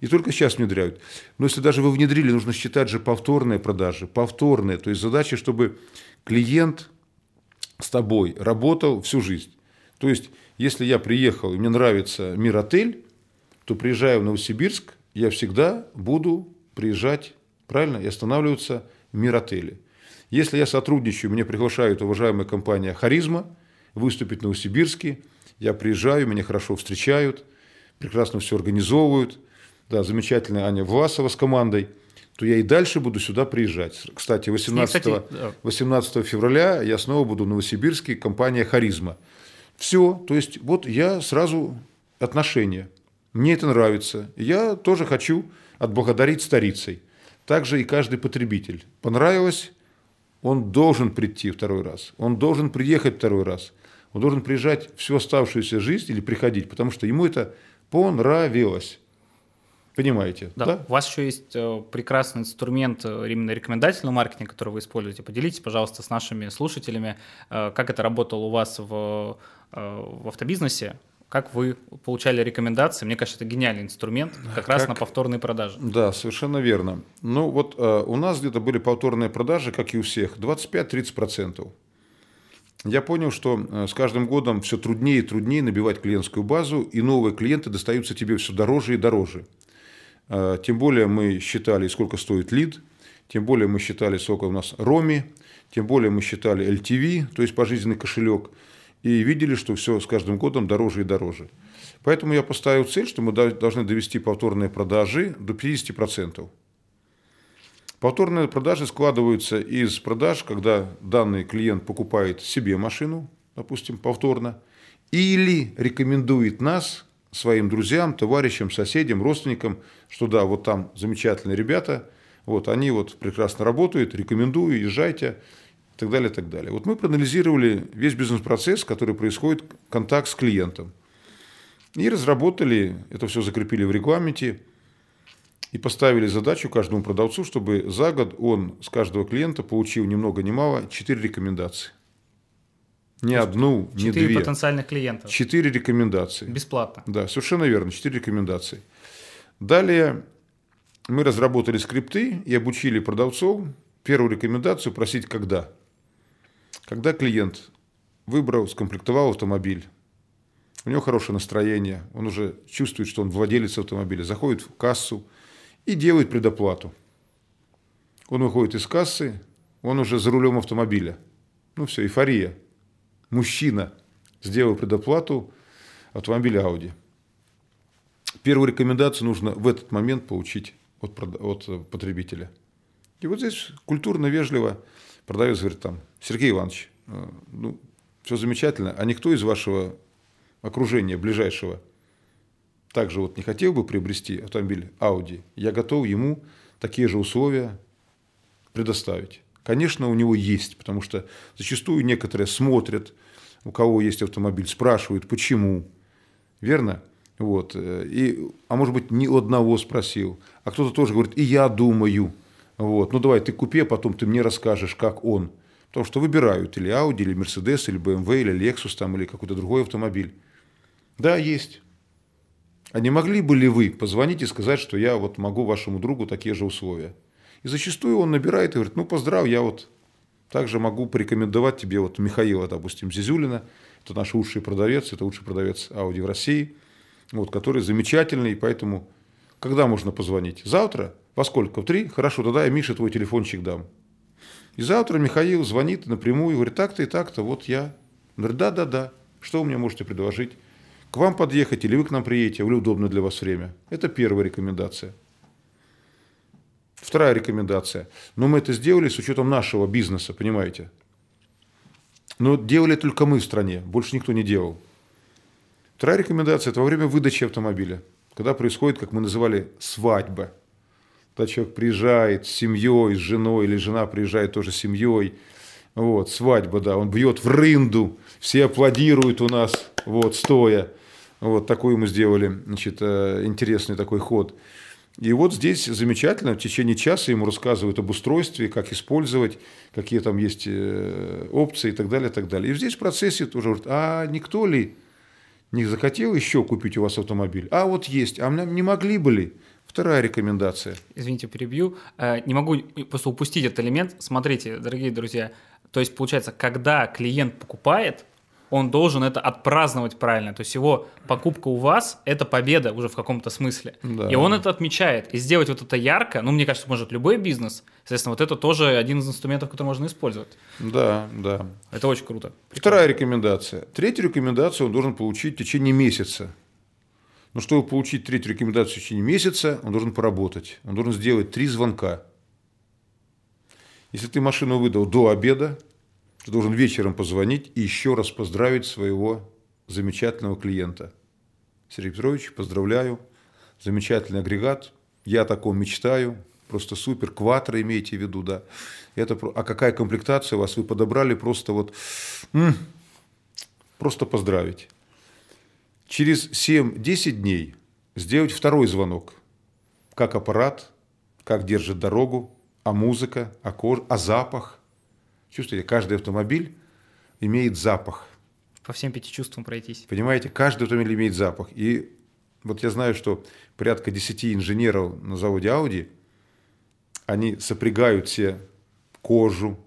И только сейчас внедряют. Но если даже вы внедрили, нужно считать же повторные продажи. Повторные. То есть задача, чтобы клиент с тобой работал всю жизнь. То есть если я приехал и мне нравится Мир-отель, то приезжая в Новосибирск, я всегда буду приезжать, правильно, и останавливаться в Мир-отеле. Если я сотрудничаю, меня приглашают уважаемая компания «Харизма» выступить в Новосибирске, я приезжаю, меня хорошо встречают, прекрасно все организовывают, да, замечательная Аня Власова с командой, то я и дальше буду сюда приезжать. Кстати, 18, 18 февраля я снова буду в Новосибирске, компания «Харизма». Все, то есть вот я сразу отношения. Мне это нравится. Я тоже хочу отблагодарить старицей. Также и каждый потребитель. Понравилось, он должен прийти второй раз. Он должен приехать второй раз. Он должен приезжать всю оставшуюся жизнь или приходить, потому что ему это понравилось. Понимаете? Да. да. У вас еще есть э, прекрасный инструмент э, именно рекомендательного маркетинга, который вы используете. Поделитесь, пожалуйста, с нашими слушателями, э, как это работало у вас в, в автобизнесе. как вы получали рекомендации. Мне кажется, это гениальный инструмент как, как... раз на повторные продажи. Да, совершенно верно. Ну вот у нас где-то были повторные продажи, как и у всех, 25-30%. Я понял, что э, с каждым годом все труднее и труднее набивать клиентскую базу, и новые клиенты достаются тебе все дороже и дороже. Э, тем более мы считали, сколько стоит лид, тем более мы считали, сколько у нас роми, тем более мы считали LTV, то есть пожизненный кошелек – и видели, что все с каждым годом дороже и дороже. Поэтому я поставил цель, что мы должны довести повторные продажи до 50%. Повторные продажи складываются из продаж, когда данный клиент покупает себе машину, допустим, повторно, или рекомендует нас своим друзьям, товарищам, соседям, родственникам, что да, вот там замечательные ребята, вот они вот прекрасно работают, рекомендую, езжайте, так далее, и так далее. Вот мы проанализировали весь бизнес-процесс, который происходит, контакт с клиентом. И разработали, это все закрепили в регламенте, и поставили задачу каждому продавцу, чтобы за год он с каждого клиента получил ни много ни мало 4 рекомендации. Не одну, не две. 4 потенциальных клиентов. 4 рекомендации. Бесплатно. Да, совершенно верно, 4 рекомендации. Далее мы разработали скрипты и обучили продавцов первую рекомендацию просить когда. Когда клиент выбрал, скомплектовал автомобиль, у него хорошее настроение, он уже чувствует, что он владелец автомобиля, заходит в кассу и делает предоплату. Он выходит из кассы, он уже за рулем автомобиля. Ну все, эйфория. Мужчина сделал предоплату автомобиля Audi. Первую рекомендацию нужно в этот момент получить от, от потребителя. И вот здесь культурно, вежливо продавец говорит там, Сергей Иванович, э, ну, все замечательно, а никто из вашего окружения ближайшего также вот не хотел бы приобрести автомобиль Audi, я готов ему такие же условия предоставить. Конечно, у него есть, потому что зачастую некоторые смотрят, у кого есть автомобиль, спрашивают, почему. Верно? Вот. И, а может быть, ни одного спросил. А кто-то тоже говорит, и я думаю. Вот. Ну давай, ты купи, а потом ты мне расскажешь, как он. Потому что выбирают или Audi, или Mercedes, или BMW, или Lexus, там, или какой-то другой автомобиль. Да, есть. А не могли бы ли вы позвонить и сказать, что я вот могу вашему другу такие же условия? И зачастую он набирает и говорит, ну, поздрав, я вот также могу порекомендовать тебе вот Михаила, допустим, Зизюлина, это наш лучший продавец, это лучший продавец Audi в России, вот, который замечательный, поэтому когда можно позвонить? Завтра? Во сколько? В три? Хорошо, тогда я Мише твой телефончик дам. И завтра Михаил звонит напрямую и говорит, так-то и так-то, вот я. Он говорит, да-да-да, что вы мне можете предложить? К вам подъехать или вы к нам приедете, или удобно для вас время. Это первая рекомендация. Вторая рекомендация. Но мы это сделали с учетом нашего бизнеса, понимаете? Но делали только мы в стране, больше никто не делал. Вторая рекомендация – это во время выдачи автомобиля, когда происходит, как мы называли, свадьба – когда человек приезжает с семьей, с женой, или жена приезжает тоже с семьей, вот, свадьба, да, он бьет в рынду, все аплодируют у нас, вот, стоя. Вот такой мы сделали, значит, э, интересный такой ход. И вот здесь замечательно, в течение часа ему рассказывают об устройстве, как использовать, какие там есть э, опции и так далее, и так далее. И здесь в процессе тоже говорят, а никто ли не захотел еще купить у вас автомобиль? А вот есть, а не могли бы ли? Вторая рекомендация. Извините, перебью. Э, не могу просто упустить этот элемент. Смотрите, дорогие друзья, то есть получается, когда клиент покупает, он должен это отпраздновать правильно. То есть его покупка у вас – это победа уже в каком-то смысле. Да. И он это отмечает. И сделать вот это ярко, ну, мне кажется, может любой бизнес. Соответственно, вот это тоже один из инструментов, который можно использовать. Да, да. Это очень круто. Вторая рекомендация. Третью рекомендацию он должен получить в течение месяца. Но чтобы получить третью рекомендацию в течение месяца, он должен поработать. Он должен сделать три звонка. Если ты машину выдал до обеда, ты должен вечером позвонить и еще раз поздравить своего замечательного клиента. Сергей Петрович, поздравляю. Замечательный агрегат. Я о таком мечтаю. Просто супер. Кватро имейте в виду, да. Это, а какая комплектация у вас? Вы подобрали просто вот... М-м, просто поздравить через 7-10 дней сделать второй звонок. Как аппарат, как держит дорогу, а музыка, а, кож... а запах. Чувствуете, каждый автомобиль имеет запах. По всем пяти чувствам пройтись. Понимаете, каждый автомобиль имеет запах. И вот я знаю, что порядка 10 инженеров на заводе Audi, они сопрягают все кожу,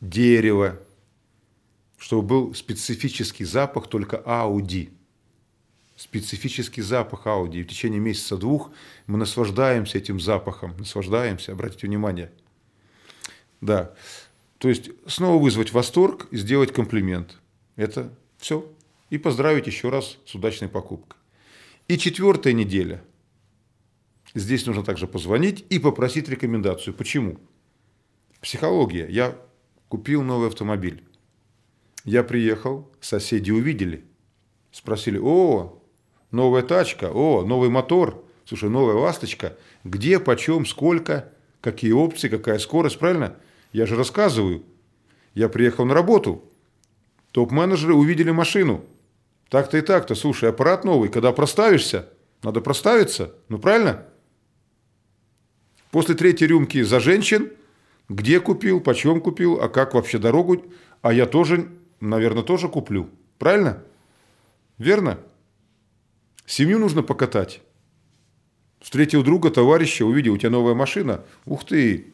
дерево, чтобы был специфический запах только Audi. Специфический запах Audi. И в течение месяца-двух мы наслаждаемся этим запахом, наслаждаемся, обратите внимание. Да. То есть снова вызвать восторг и сделать комплимент. Это все. И поздравить еще раз с удачной покупкой. И четвертая неделя. Здесь нужно также позвонить и попросить рекомендацию. Почему? Психология. Я купил новый автомобиль. Я приехал, соседи увидели. Спросили, о, новая тачка, о, новый мотор, слушай, новая ласточка. Где, почем, сколько, какие опции, какая скорость, правильно? Я же рассказываю. Я приехал на работу. Топ-менеджеры увидели машину. Так-то и так-то. Слушай, аппарат новый. Когда проставишься, надо проставиться. Ну, правильно? После третьей рюмки за женщин – где купил, почем купил, а как вообще дорогу, а я тоже, наверное, тоже куплю. Правильно? Верно? Семью нужно покатать. Встретил друга, товарища, увидел, у тебя новая машина. Ух ты!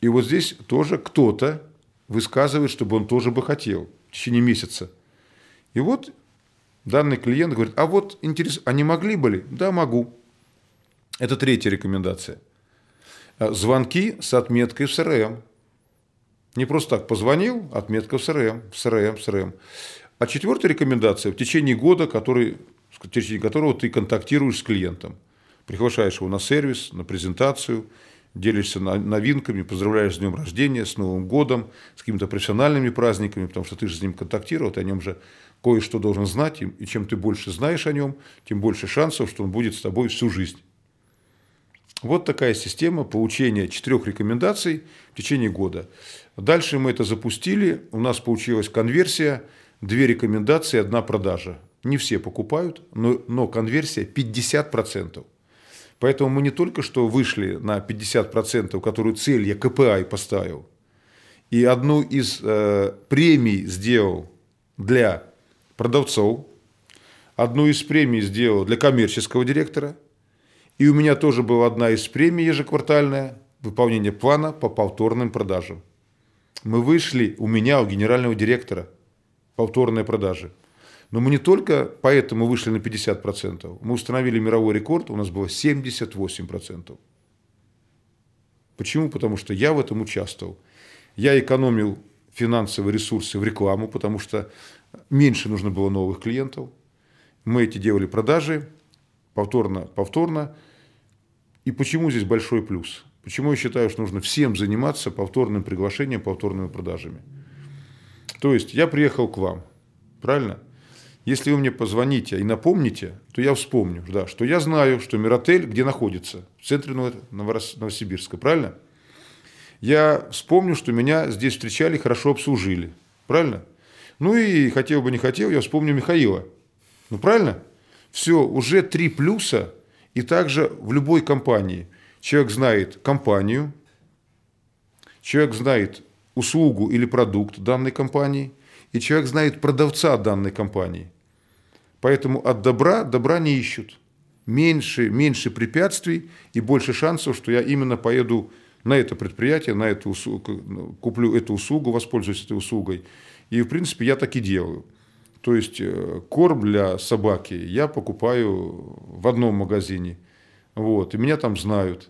И вот здесь тоже кто-то высказывает, чтобы он тоже бы хотел в течение месяца. И вот данный клиент говорит, а вот интересно, а могли бы ли? Да, могу. Это третья рекомендация. Э, звонки с отметкой в СРМ. Не просто так позвонил, отметка в СРМ, в СРМ, в СРМ. А четвертая рекомендация в течение года, который, в течение которого ты контактируешь с клиентом. Приглашаешь его на сервис, на презентацию, делишься новинками, поздравляешь с днем рождения, с Новым годом, с какими-то профессиональными праздниками, потому что ты же с ним контактировал, ты о нем же кое-что должен знать, и чем ты больше знаешь о нем, тем больше шансов, что он будет с тобой всю жизнь. Вот такая система получения четырех рекомендаций в течение года. Дальше мы это запустили, у нас получилась конверсия, две рекомендации, одна продажа. Не все покупают, но, но конверсия 50%. Поэтому мы не только что вышли на 50%, которую цель я КПИ поставил, и одну из э, премий сделал для продавцов, одну из премий сделал для коммерческого директора – и у меня тоже была одна из премий ежеквартальная – выполнение плана по повторным продажам. Мы вышли, у меня, у генерального директора, повторные продажи. Но мы не только поэтому вышли на 50%, мы установили мировой рекорд, у нас было 78%. Почему? Потому что я в этом участвовал. Я экономил финансовые ресурсы в рекламу, потому что меньше нужно было новых клиентов. Мы эти делали продажи, повторно, повторно. И почему здесь большой плюс? Почему я считаю, что нужно всем заниматься повторным приглашением, повторными продажами? То есть я приехал к вам, правильно? Если вы мне позвоните и напомните, то я вспомню, да, что я знаю, что Миротель где находится? В центре Новосибирска, правильно? Я вспомню, что меня здесь встречали, хорошо обслужили, правильно? Ну и хотел бы не хотел, я вспомню Михаила. Ну правильно? Все, уже три плюса, и также в любой компании. Человек знает компанию, человек знает услугу или продукт данной компании, и человек знает продавца данной компании. Поэтому от добра добра не ищут. Меньше, меньше препятствий и больше шансов, что я именно поеду на это предприятие, на эту услугу, куплю эту услугу, воспользуюсь этой услугой. И, в принципе, я так и делаю. То есть э, корм для собаки я покупаю в одном магазине. Вот, и меня там знают.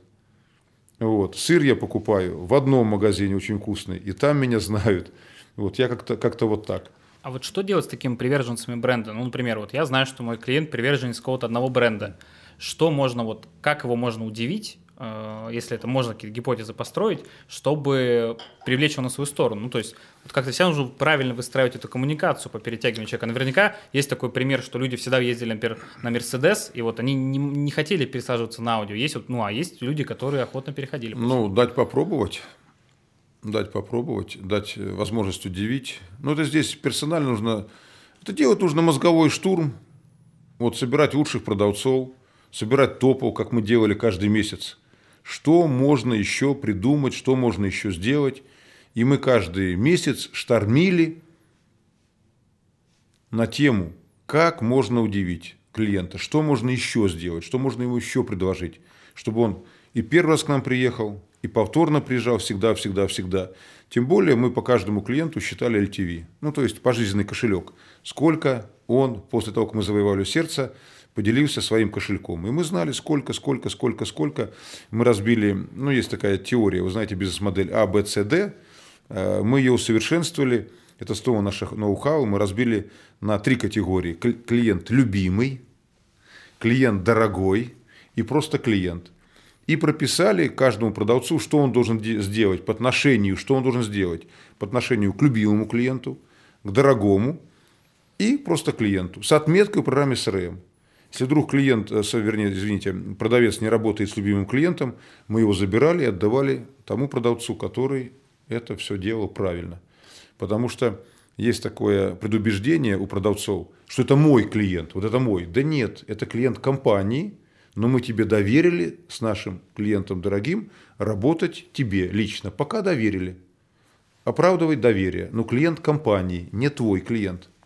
Вот. Сыр я покупаю в одном магазине очень вкусный, и там меня знают. Вот, я как-то как вот так. А вот что делать с такими приверженцами бренда? Ну, например, вот я знаю, что мой клиент приверженец какого-то одного бренда. Что можно, вот, как его можно удивить, Э, если это можно какие-то гипотезы построить, чтобы привлечь его на свою сторону. Ну, то есть, вот как-то всегда нужно правильно выстраивать эту коммуникацию по перетягиванию человека. Наверняка есть такой пример, что люди всегда ездили, например, на Мерседес, и вот они не, не хотели пересаживаться на аудио. Есть вот, ну, а есть люди, которые охотно переходили. Ну, дать попробовать. Дать попробовать, дать возможность удивить. Ну, это здесь персонально нужно... Это делать нужно мозговой штурм. Вот собирать лучших продавцов, собирать топов, как мы делали каждый месяц что можно еще придумать, что можно еще сделать. И мы каждый месяц штормили на тему, как можно удивить клиента, что можно еще сделать, что можно ему еще предложить, чтобы он и первый раз к нам приехал, и повторно приезжал всегда, всегда, всегда. Тем более мы по каждому клиенту считали LTV, ну то есть пожизненный кошелек. Сколько он после того, как мы завоевали сердце, поделился своим кошельком. И мы знали, сколько, сколько, сколько, сколько. Мы разбили, ну, есть такая теория, вы знаете, бизнес-модель А, Б, С, Д. Э, мы ее усовершенствовали, это снова наших ноу-хау, мы разбили на три категории. Клиент любимый, клиент дорогой и просто клиент. И прописали каждому продавцу, что он должен сделать по отношению, что он должен сделать по отношению к любимому клиенту, к дорогому и просто клиенту с отметкой в программе CRM. Если вдруг клиент, э, вернее, извините, продавец не работает с любимым клиентом, мы его забирали и отдавали тому продавцу, который это все делал правильно. Потому что есть такое предубеждение у продавцов, что это мой клиент, вот это мой. Да нет, это клиент компании, но мы тебе доверили с нашим клиентом дорогим работать тебе лично, пока доверили. Оправдывать доверие. Но клиент компании, не твой клиент –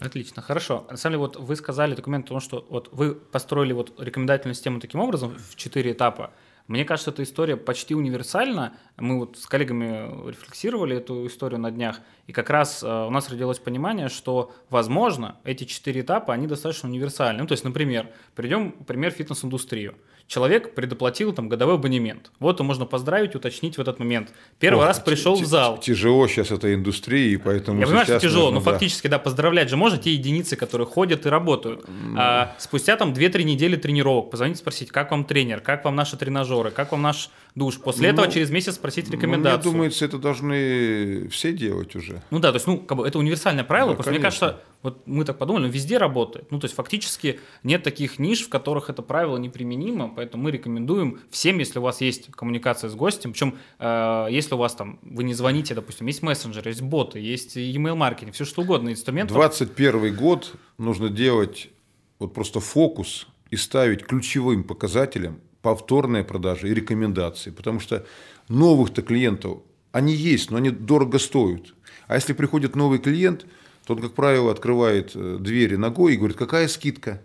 Отлично, хорошо. На самом деле, вот вы сказали документ о том, что вот вы построили вот рекомендательную систему таким образом в четыре этапа. Мне кажется, эта история почти универсальна. Мы вот с коллегами рефлексировали эту историю на днях, и как раз э, у нас родилось понимание, что, возможно, эти четыре этапа, они достаточно универсальны. Ну, то есть, например, придем, пример фитнес-индустрию человек предоплатил там годовой абонемент. Вот его можно поздравить, уточнить в этот момент. Первый Ох, раз пришел в зал. Тяжело сейчас этой индустрии, поэтому Я понимаю, что тяжело, нужно, но да. фактически, да, поздравлять же можно те единицы, которые ходят и работают. А, спустя там 2-3 недели тренировок позвонить, спросить, как вам тренер, как вам наши тренажеры, как вам наш душ. После ну, этого через месяц спросить рекомендацию. Ну, мне думается, это должны все делать уже. Ну да, то есть, ну, как бы это универсальное правило, да, просто конечно. мне кажется, вот мы так подумали, везде работает. Ну, то есть фактически нет таких ниш, в которых это правило неприменимо, поэтому мы рекомендуем всем, если у вас есть коммуникация с гостем, причем э, если у вас там, вы не звоните, допустим, есть мессенджеры, есть боты, есть email маркетинг, все что угодно, инструменты. 21 год нужно делать вот просто фокус и ставить ключевым показателем повторные продажи и рекомендации, потому что новых-то клиентов, они есть, но они дорого стоят. А если приходит новый клиент – тот, как правило, открывает э, двери ногой и говорит, какая скидка?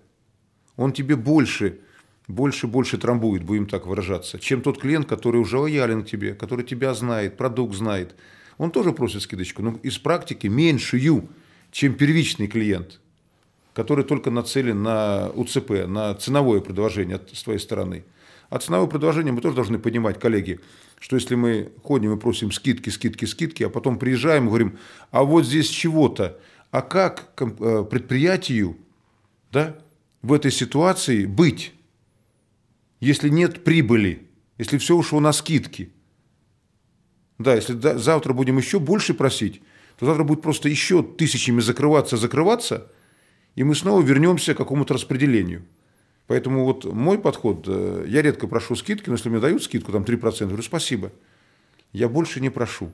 Он тебе больше, больше, больше трамбует, будем так выражаться, чем тот клиент, который уже лоялен к тебе, который тебя знает, продукт знает. Он тоже просит скидочку, но из практики меньшую, чем первичный клиент, который только нацелен на УЦП, на ценовое предложение с твоей стороны. А ценовое предложение мы тоже должны понимать, коллеги, что если мы ходим и просим скидки, скидки, скидки, а потом приезжаем и говорим, а вот здесь чего-то, а как э, предприятию да, в этой ситуации быть, если нет прибыли, если все ушло на скидки? Да, если завтра будем еще больше просить, то завтра будет просто еще тысячами закрываться, закрываться, и мы снова вернемся к какому-то распределению. Поэтому вот мой подход, э, я редко прошу скидки, но если мне дают скидку, там 3%, говорю, спасибо. Я больше не прошу.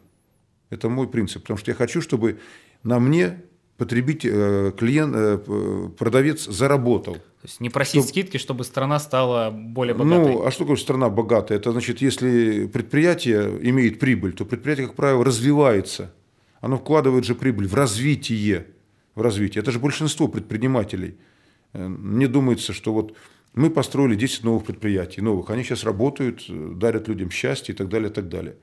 Это мой принцип, потому что я хочу, чтобы на мне потребитель, э, клиент, э, продавец заработал. То есть не просить чтобы... скидки, чтобы страна стала более богатой. Ну, а что такое страна богатая? Это значит, если предприятие имеет прибыль, то предприятие, как правило, развивается. Оно вкладывает же прибыль в развитие. В развитие. Это же большинство предпринимателей – мне думается, что вот мы построили 10 новых предприятий, новых. Они сейчас работают, э, дарят людям счастье и так далее, и так далее.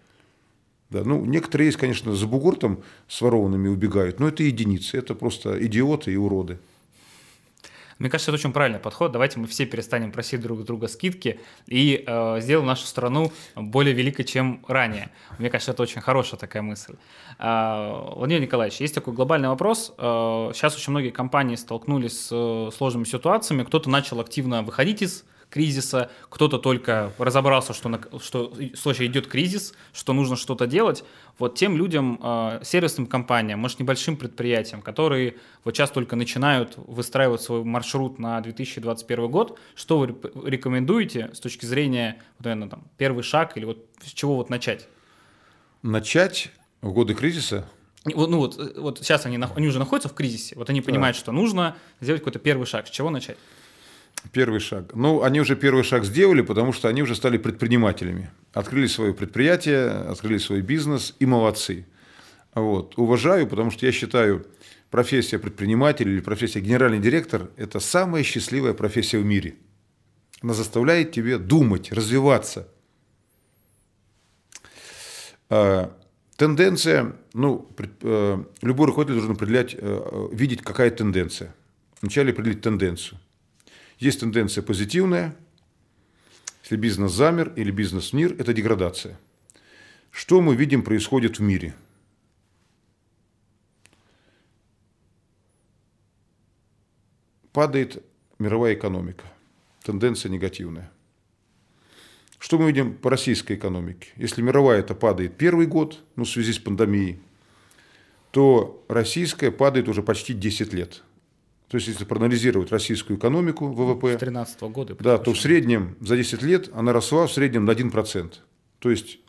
Да, ну, некоторые есть, конечно, за бугор там с ворованными убегают, но это единицы, это просто идиоты и уроды. Мне кажется, это очень правильный подход. Давайте мы все перестанем просить друг друга скидки и э, сделаем нашу страну более великой, чем ранее. Мне кажется, это очень хорошая такая мысль. Э, Владимир Николаевич, есть такой глобальный вопрос. Э, сейчас очень многие компании столкнулись с э, сложными ситуациями. Кто-то начал активно выходить из кризиса, кто-то только разобрался, что, на, что слушай, идет кризис, что нужно что-то делать. Вот тем людям, э, сервисным компаниям, может, небольшим предприятиям, которые вот сейчас только начинают выстраивать свой маршрут на 2021 год, что вы рекомендуете с точки зрения, вот, наверное, там, первый шаг или вот с чего вот начать? Начать в годы кризиса ну вот, э, вот сейчас они, они уже находятся в кризисе, вот они понимают, да. что нужно сделать какой-то первый шаг. С чего начать? Первый шаг. Ну, они уже первый шаг сделали, потому что они уже стали предпринимателями. Открыли свое предприятие, открыли свой бизнес и молодцы. Вот. Уважаю, потому что я считаю, профессия предпринимателя или профессия генеральный директор – это самая счастливая профессия в мире. Она заставляет тебя думать, развиваться. А, тенденция, ну, э, любой руководитель должен определять, э, видеть, какая тенденция. Вначале определить тенденцию. Есть тенденция позитивная, если бизнес замер или бизнес мир, это деградация. Что мы видим происходит в мире? Падает мировая экономика. Тенденция негативная. Что мы видим по российской экономике? Если мировая это падает первый год, ну, в связи с пандемией, то российская падает уже почти 10 лет. То есть, если проанализировать российскую экономику, ВВП, с 2013 года, да, то в среднем за 10 лет она росла в среднем на 1%. То есть,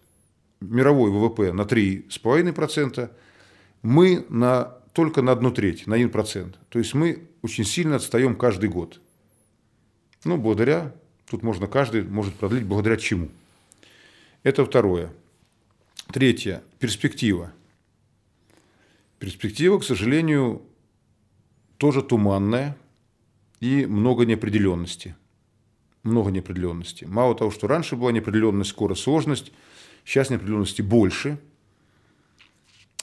мировой ВВП на 3,5%, мы на, только на одну треть, на 1%. То есть, мы очень сильно отстаем каждый год. Ну, благодаря, тут можно каждый может продлить благодаря чему. Это второе. Третье. Перспектива. Перспектива, к сожалению, тоже туманная и много неопределенности. Много неопределенности. Мало того, что раньше была неопределенность, скоро сложность, сейчас неопределенности больше.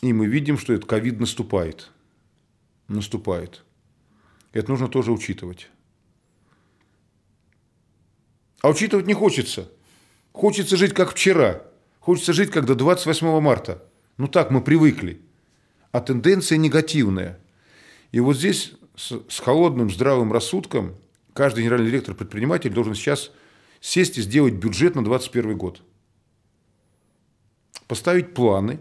И мы видим, что этот ковид наступает. Наступает. Это нужно тоже учитывать. А учитывать не хочется. Хочется жить как вчера. Хочется жить как до 28 марта. Ну так мы привыкли. А тенденция негативная – и вот здесь с, холодным, здравым рассудком каждый генеральный директор предприниматель должен сейчас сесть и сделать бюджет на 2021 год. Поставить планы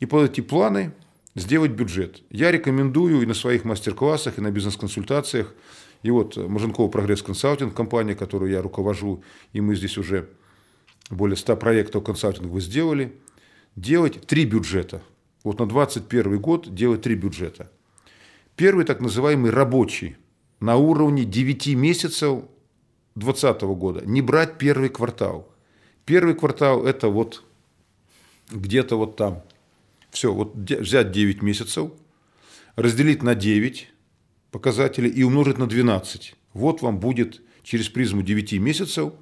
и под эти планы сделать бюджет. Я рекомендую и на своих мастер-классах, и на бизнес-консультациях, и вот Маженкова Прогресс Консалтинг, компания, которую я руковожу, и мы здесь уже более 100 проектов консалтинга сделали, делать три бюджета. Вот на 2021 год делать три бюджета. Первый так называемый рабочий на уровне 9 месяцев 2020 года. Не брать первый квартал. Первый квартал это вот где-то вот там. Все, вот взять 9 месяцев, разделить на 9 показателей и умножить на 12. Вот вам будет через призму 9 месяцев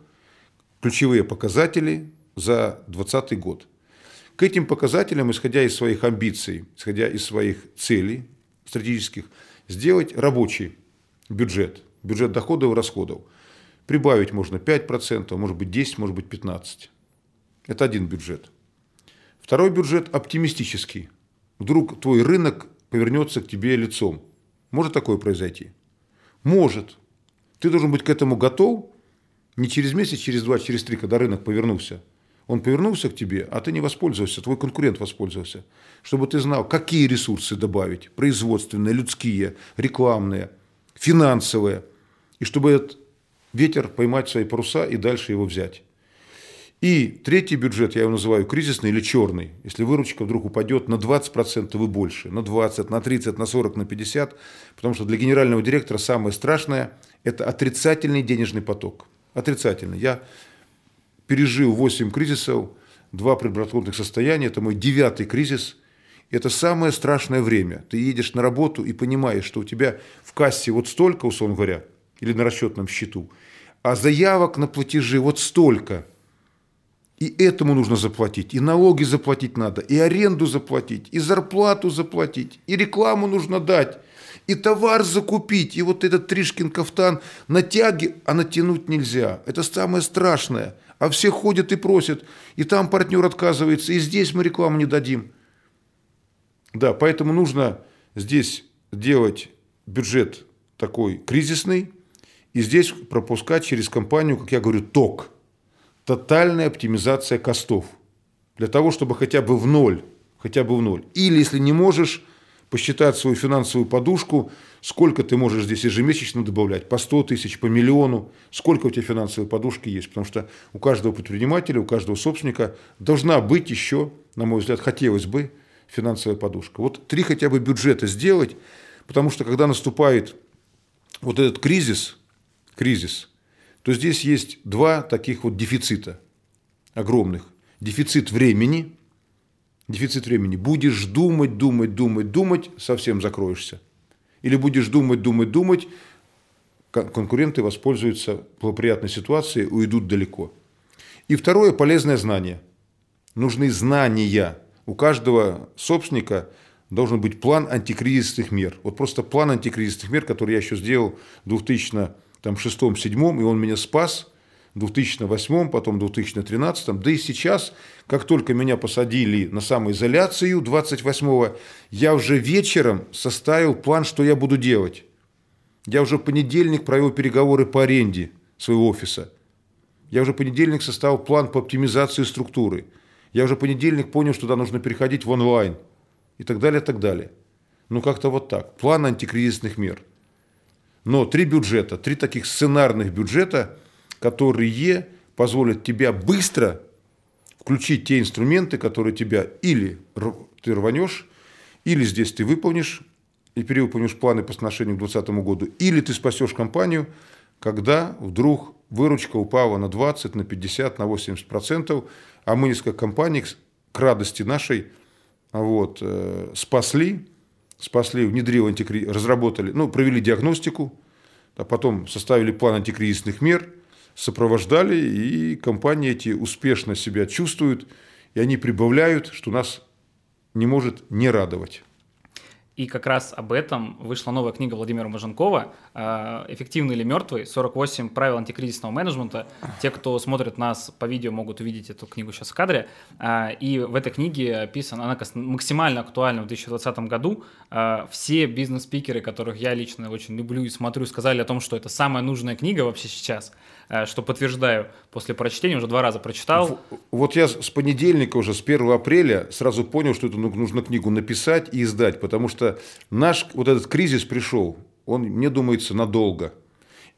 ключевые показатели за 2020 год. К этим показателям, исходя из своих амбиций, исходя из своих целей, стратегических, сделать рабочий бюджет, бюджет доходов и расходов. Прибавить можно 5%, может быть 10%, может быть 15%. Это один бюджет. Второй бюджет оптимистический. Вдруг твой рынок повернется к тебе лицом. Может такое произойти? Может. Ты должен быть к этому готов не через месяц, через два, через три, когда рынок повернулся, он повернулся к тебе, а ты не воспользовался, твой конкурент воспользовался. Чтобы ты знал, какие ресурсы добавить, производственные, людские, рекламные, финансовые. И чтобы этот ветер поймать свои паруса и дальше его взять. И третий бюджет, я его называю кризисный или черный. Если выручка вдруг упадет на 20% и больше, на 20, на 30, на 40, на 50, потому что для генерального директора самое страшное – это отрицательный денежный поток. Отрицательный. Я пережил 8 кризисов, два предбраконных состояния, это мой девятый кризис. Это самое страшное время. Ты едешь на работу и понимаешь, что у тебя в кассе вот столько, условно говоря, или на расчетном счету, а заявок на платежи вот столько. И этому нужно заплатить, и налоги заплатить надо, и аренду заплатить, и зарплату заплатить, и рекламу нужно дать, и товар закупить, и вот этот Тришкин кафтан натяги, а натянуть нельзя. Это самое страшное – а все ходят и просят, и там партнер отказывается, и здесь мы рекламу не дадим. Да, поэтому нужно здесь делать бюджет такой кризисный, и здесь пропускать через компанию, как я говорю, ток. Тотальная оптимизация костов. Для того, чтобы хотя бы в ноль, хотя бы в ноль. Или, если не можешь, посчитать свою финансовую подушку, сколько ты можешь здесь ежемесячно добавлять, по 100 тысяч, по миллиону, сколько у тебя финансовой подушки есть. Потому что у каждого предпринимателя, у каждого собственника должна быть еще, на мой взгляд, хотелось бы, финансовая подушка. Вот три хотя бы бюджета сделать, потому что когда наступает вот этот кризис, кризис, то здесь есть два таких вот дефицита огромных. Дефицит времени Дефицит времени. Будешь думать, думать, думать, думать, совсем закроешься. Или будешь думать, думать, думать, конкуренты воспользуются благоприятной ситуацией, уйдут далеко. И второе – полезное знание. Нужны знания. У каждого собственника должен быть план антикризисных мер. Вот просто план антикризисных мер, который я еще сделал в 2006-2007, и он меня спас 2008, потом в 2013, да и сейчас, как только меня посадили на самоизоляцию 28-го, я уже вечером составил план, что я буду делать. Я уже в понедельник провел переговоры по аренде своего офиса. Я уже в понедельник составил план по оптимизации структуры. Я уже в понедельник понял, что туда нужно переходить в онлайн. И так далее, и так далее. Ну, как-то вот так. План антикризисных мер. Но три бюджета, три таких сценарных бюджета, которые позволят тебя быстро включить те инструменты, которые тебя или ты рванешь, или здесь ты выполнишь и перевыполнишь планы по отношению к 2020 году, или ты спасешь компанию, когда вдруг выручка упала на 20, на 50, на 80 процентов, а мы несколько компаний к радости нашей вот, э, спасли, спасли, внедрили антикри... разработали, ну, провели диагностику, а потом составили план антикризисных мер, сопровождали, и компании эти успешно себя чувствуют, и они прибавляют, что нас не может не радовать. И как раз об этом вышла новая книга Владимира Маженкова э, «Эффективный или мертвый? 48 правил антикризисного менеджмента». Те, кто смотрит нас по видео, могут увидеть эту книгу сейчас в кадре. Э, и в этой книге описана, она максимально актуальна в 2020 году. Э, все бизнес-спикеры, которых я лично очень люблю и смотрю, сказали о том, что это самая нужная книга вообще сейчас – что подтверждаю после прочтения, уже два раза прочитал. Вот я с понедельника уже, с 1 апреля, сразу понял, что это ну, нужно книгу написать и издать, потому что наш вот этот кризис пришел, он, мне думается, надолго.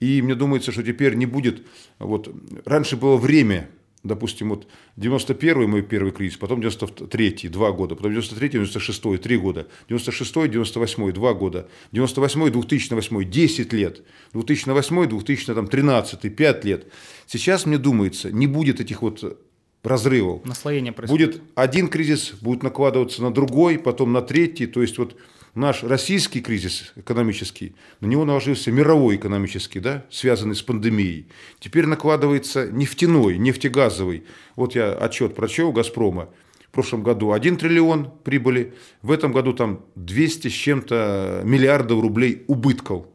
И мне думается, что теперь не будет... Вот, раньше было время, допустим, вот 91-й мой первый кризис, потом 93-й, два года, потом 93-й, 96-й, три года, 96-й, 98-й, два года, 98-й, 2008-й, 10 лет, 2008-й, 2013-й, 5 лет. Сейчас, мне думается, не будет этих вот разрывов. Наслоение происходит. Будет один кризис, будет накладываться на другой, потом на третий, то есть вот наш российский кризис экономический, на него наложился мировой экономический, да, связанный с пандемией. Теперь накладывается нефтяной, нефтегазовый. Вот я отчет прочел «Газпрома». В прошлом году 1 триллион прибыли, в этом году там 200 с чем-то миллиардов рублей убытков.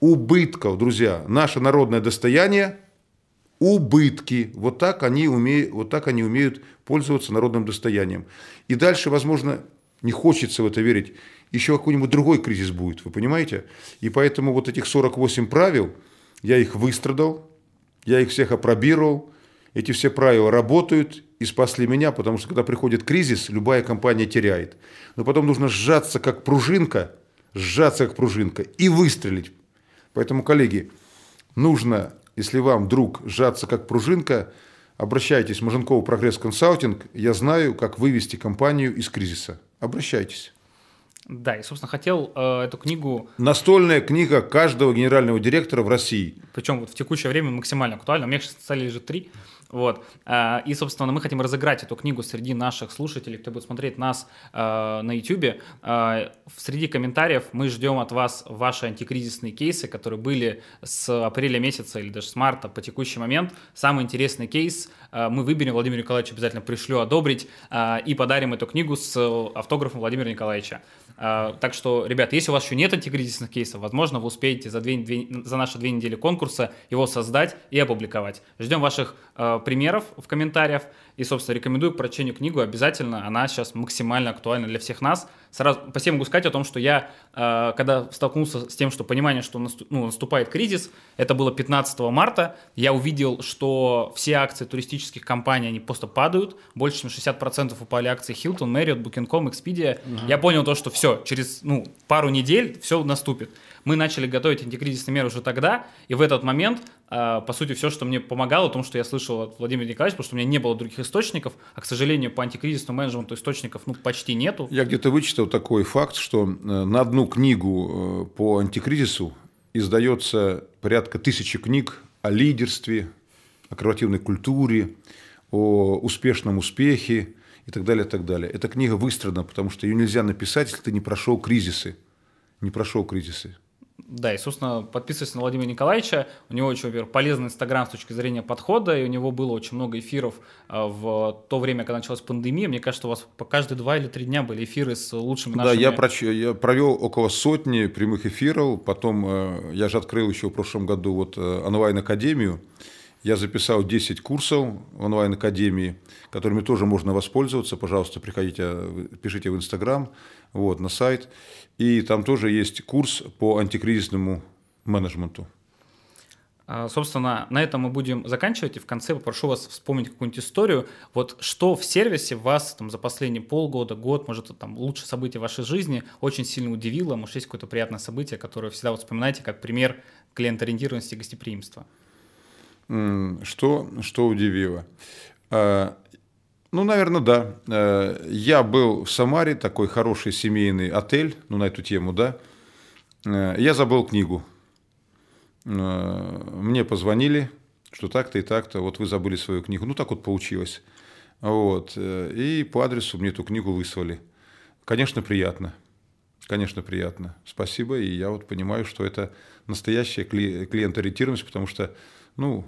Убытков, друзья. Наше народное достояние – убытки. Вот так, они умеют, вот так они умеют пользоваться народным достоянием. И дальше, возможно, не хочется в это верить, еще какой-нибудь другой кризис будет, вы понимаете? И поэтому вот этих 48 правил, я их выстрадал, я их всех опробировал, эти все правила работают и спасли меня, потому что когда приходит кризис, любая компания теряет. Но потом нужно сжаться как пружинка, сжаться как пружинка и выстрелить. Поэтому, коллеги, нужно, если вам вдруг сжаться как пружинка, обращайтесь в Маженков Прогресс Консалтинг. Я знаю, как вывести компанию из кризиса обращайтесь. Да, и, собственно, хотел э, эту книгу... Настольная книга каждого генерального директора в России. Причем вот в текущее время максимально актуальна. У меня сейчас стали лежит три. Вот. А, и, собственно, мы хотим разыграть эту книгу среди наших слушателей, кто будет смотреть нас а, на YouTube. А, среди комментариев мы ждем от вас ваши антикризисные кейсы, которые были с апреля месяца или даже с марта по текущий момент. Самый интересный кейс мы выберем, Владимир Николаевич обязательно пришлю одобрить и подарим эту книгу с автографом Владимира Николаевича. Так что, ребят, если у вас еще нет антикризисных кейсов, возможно, вы успеете за, две, две, за наши две недели конкурса его создать и опубликовать. Ждем ваших примеров в комментариях. И, собственно, рекомендую к прочтению книгу обязательно. Она сейчас максимально актуальна для всех нас. Сразу по себе могу сказать о том, что я, э, когда столкнулся с тем, что понимание, что ну, наступает кризис, это было 15 марта, я увидел, что все акции туристических компаний, они просто падают. Больше, чем 60% упали акции Hilton, Marriott, Booking.com, Expedia. Угу. Я понял то, что все, через ну, пару недель все наступит. Мы начали готовить антикризисные меры уже тогда, и в этот момент, по сути, все, что мне помогало, том, что я слышал от Владимира Николаевича, потому что у меня не было других источников, а, к сожалению, по антикризисному менеджменту источников ну, почти нету. Я где-то вычитал такой факт, что э, на одну книгу э, по антикризису издается порядка тысячи книг о лидерстве, о корпоративной культуре, о успешном успехе, и так далее, и так далее. Эта книга выстроена, потому что ее нельзя написать, если ты не прошел кризисы. Не прошел кризисы. Да, и, собственно, подписывайся на Владимира Николаевича. У него очень, во полезный Инстаграм с точки зрения подхода, и у него было очень много эфиров а, в то время, когда началась пандемия. Мне кажется, у вас по каждые два или три дня были эфиры с лучшими нашими... Да, я, проч... я провел около сотни прямых эфиров. Потом э, я же открыл еще в прошлом году вот э, онлайн-академию. Я записал 10 курсов онлайн-академии, которыми тоже можно воспользоваться. Пожалуйста, приходите, пишите в Инстаграм, вот, на сайт. И там тоже есть курс по антикризисному менеджменту. А, собственно, на этом мы будем заканчивать, и в конце попрошу вас вспомнить какую-нибудь историю. Вот что в сервисе вас там, за последние полгода, год, может, там лучшее событие вашей жизни очень сильно удивило, может, есть какое-то приятное событие, которое всегда вот вспоминаете как пример клиенториентированности и гостеприимства? Что, что удивило? А, ну, наверное, да. А, я был в Самаре, такой хороший семейный отель, ну, на эту тему, да. А, я забыл книгу. Мне позвонили, что так-то и так-то, вот вы забыли свою книгу. Ну, так вот получилось. Вот. И по адресу мне эту книгу выслали. Конечно, приятно. Конечно, приятно. Спасибо. И я вот понимаю, что это настоящая клиент-ориентированность, потому что ну,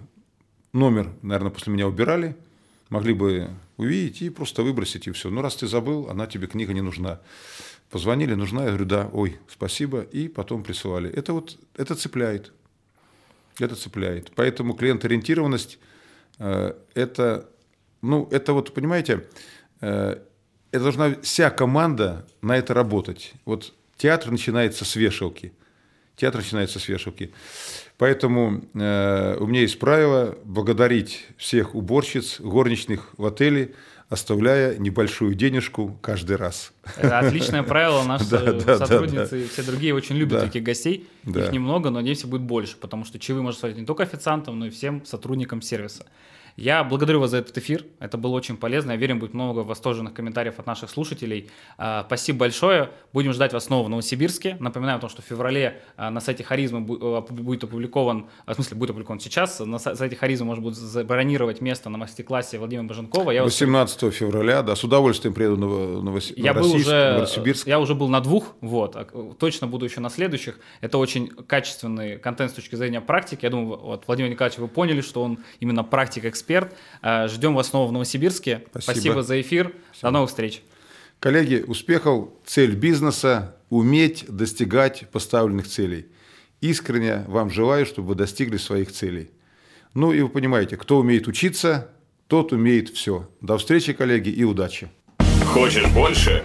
номер, наверное, после меня убирали, могли бы увидеть и просто выбросить, и все. Ну, раз ты забыл, она тебе книга не нужна. Позвонили, нужна, я говорю, да, ой, спасибо, и потом присылали. Это вот, это цепляет. Это цепляет. Поэтому клиент-ориентированность э, это, ну, это вот, понимаете, э, это должна вся команда на это работать. Вот театр начинается с вешалки. Театр начинается с вешалки. Поэтому э, у меня есть правило благодарить всех уборщиц, горничных в отеле, оставляя небольшую денежку каждый раз. Это отличное правило. Наши сотрудницы и все другие очень любят таких гостей. Их немного, но надеюсь, будет больше, потому что чаевые можно оставить не только официантам, но и всем сотрудникам сервиса. Я благодарю вас за этот эфир. Это было очень полезно. Я верю, будет много восторженных комментариев от наших слушателей. А, спасибо большое. Будем ждать вас снова в Новосибирске. Напоминаю о том, что в феврале а, на сайте Харизмы а, будет опубликован, в смысле, будет опубликован сейчас, на сайте Харизмы можно будет забронировать место на мастер-классе Владимира Баженкова. Я 18 вас... февраля, да, с удовольствием приеду на Новос... я был уже, Новосибирск. Я уже был на двух, вот, точно буду еще на следующих. Это очень качественный контент с точки зрения практики. Я думаю, вот, Владимир Николаевич, вы поняли, что он именно практик-эксперт эксперт. Э, ждем вас снова в Новосибирске. Спасибо, Спасибо за эфир. Спасибо. До новых встреч. Коллеги, успехов. Цель бизнеса – уметь достигать поставленных целей. Искренне вам желаю, чтобы вы достигли своих целей. Ну и вы понимаете, кто умеет учиться, тот умеет все. До встречи, коллеги, и удачи. Хочешь больше?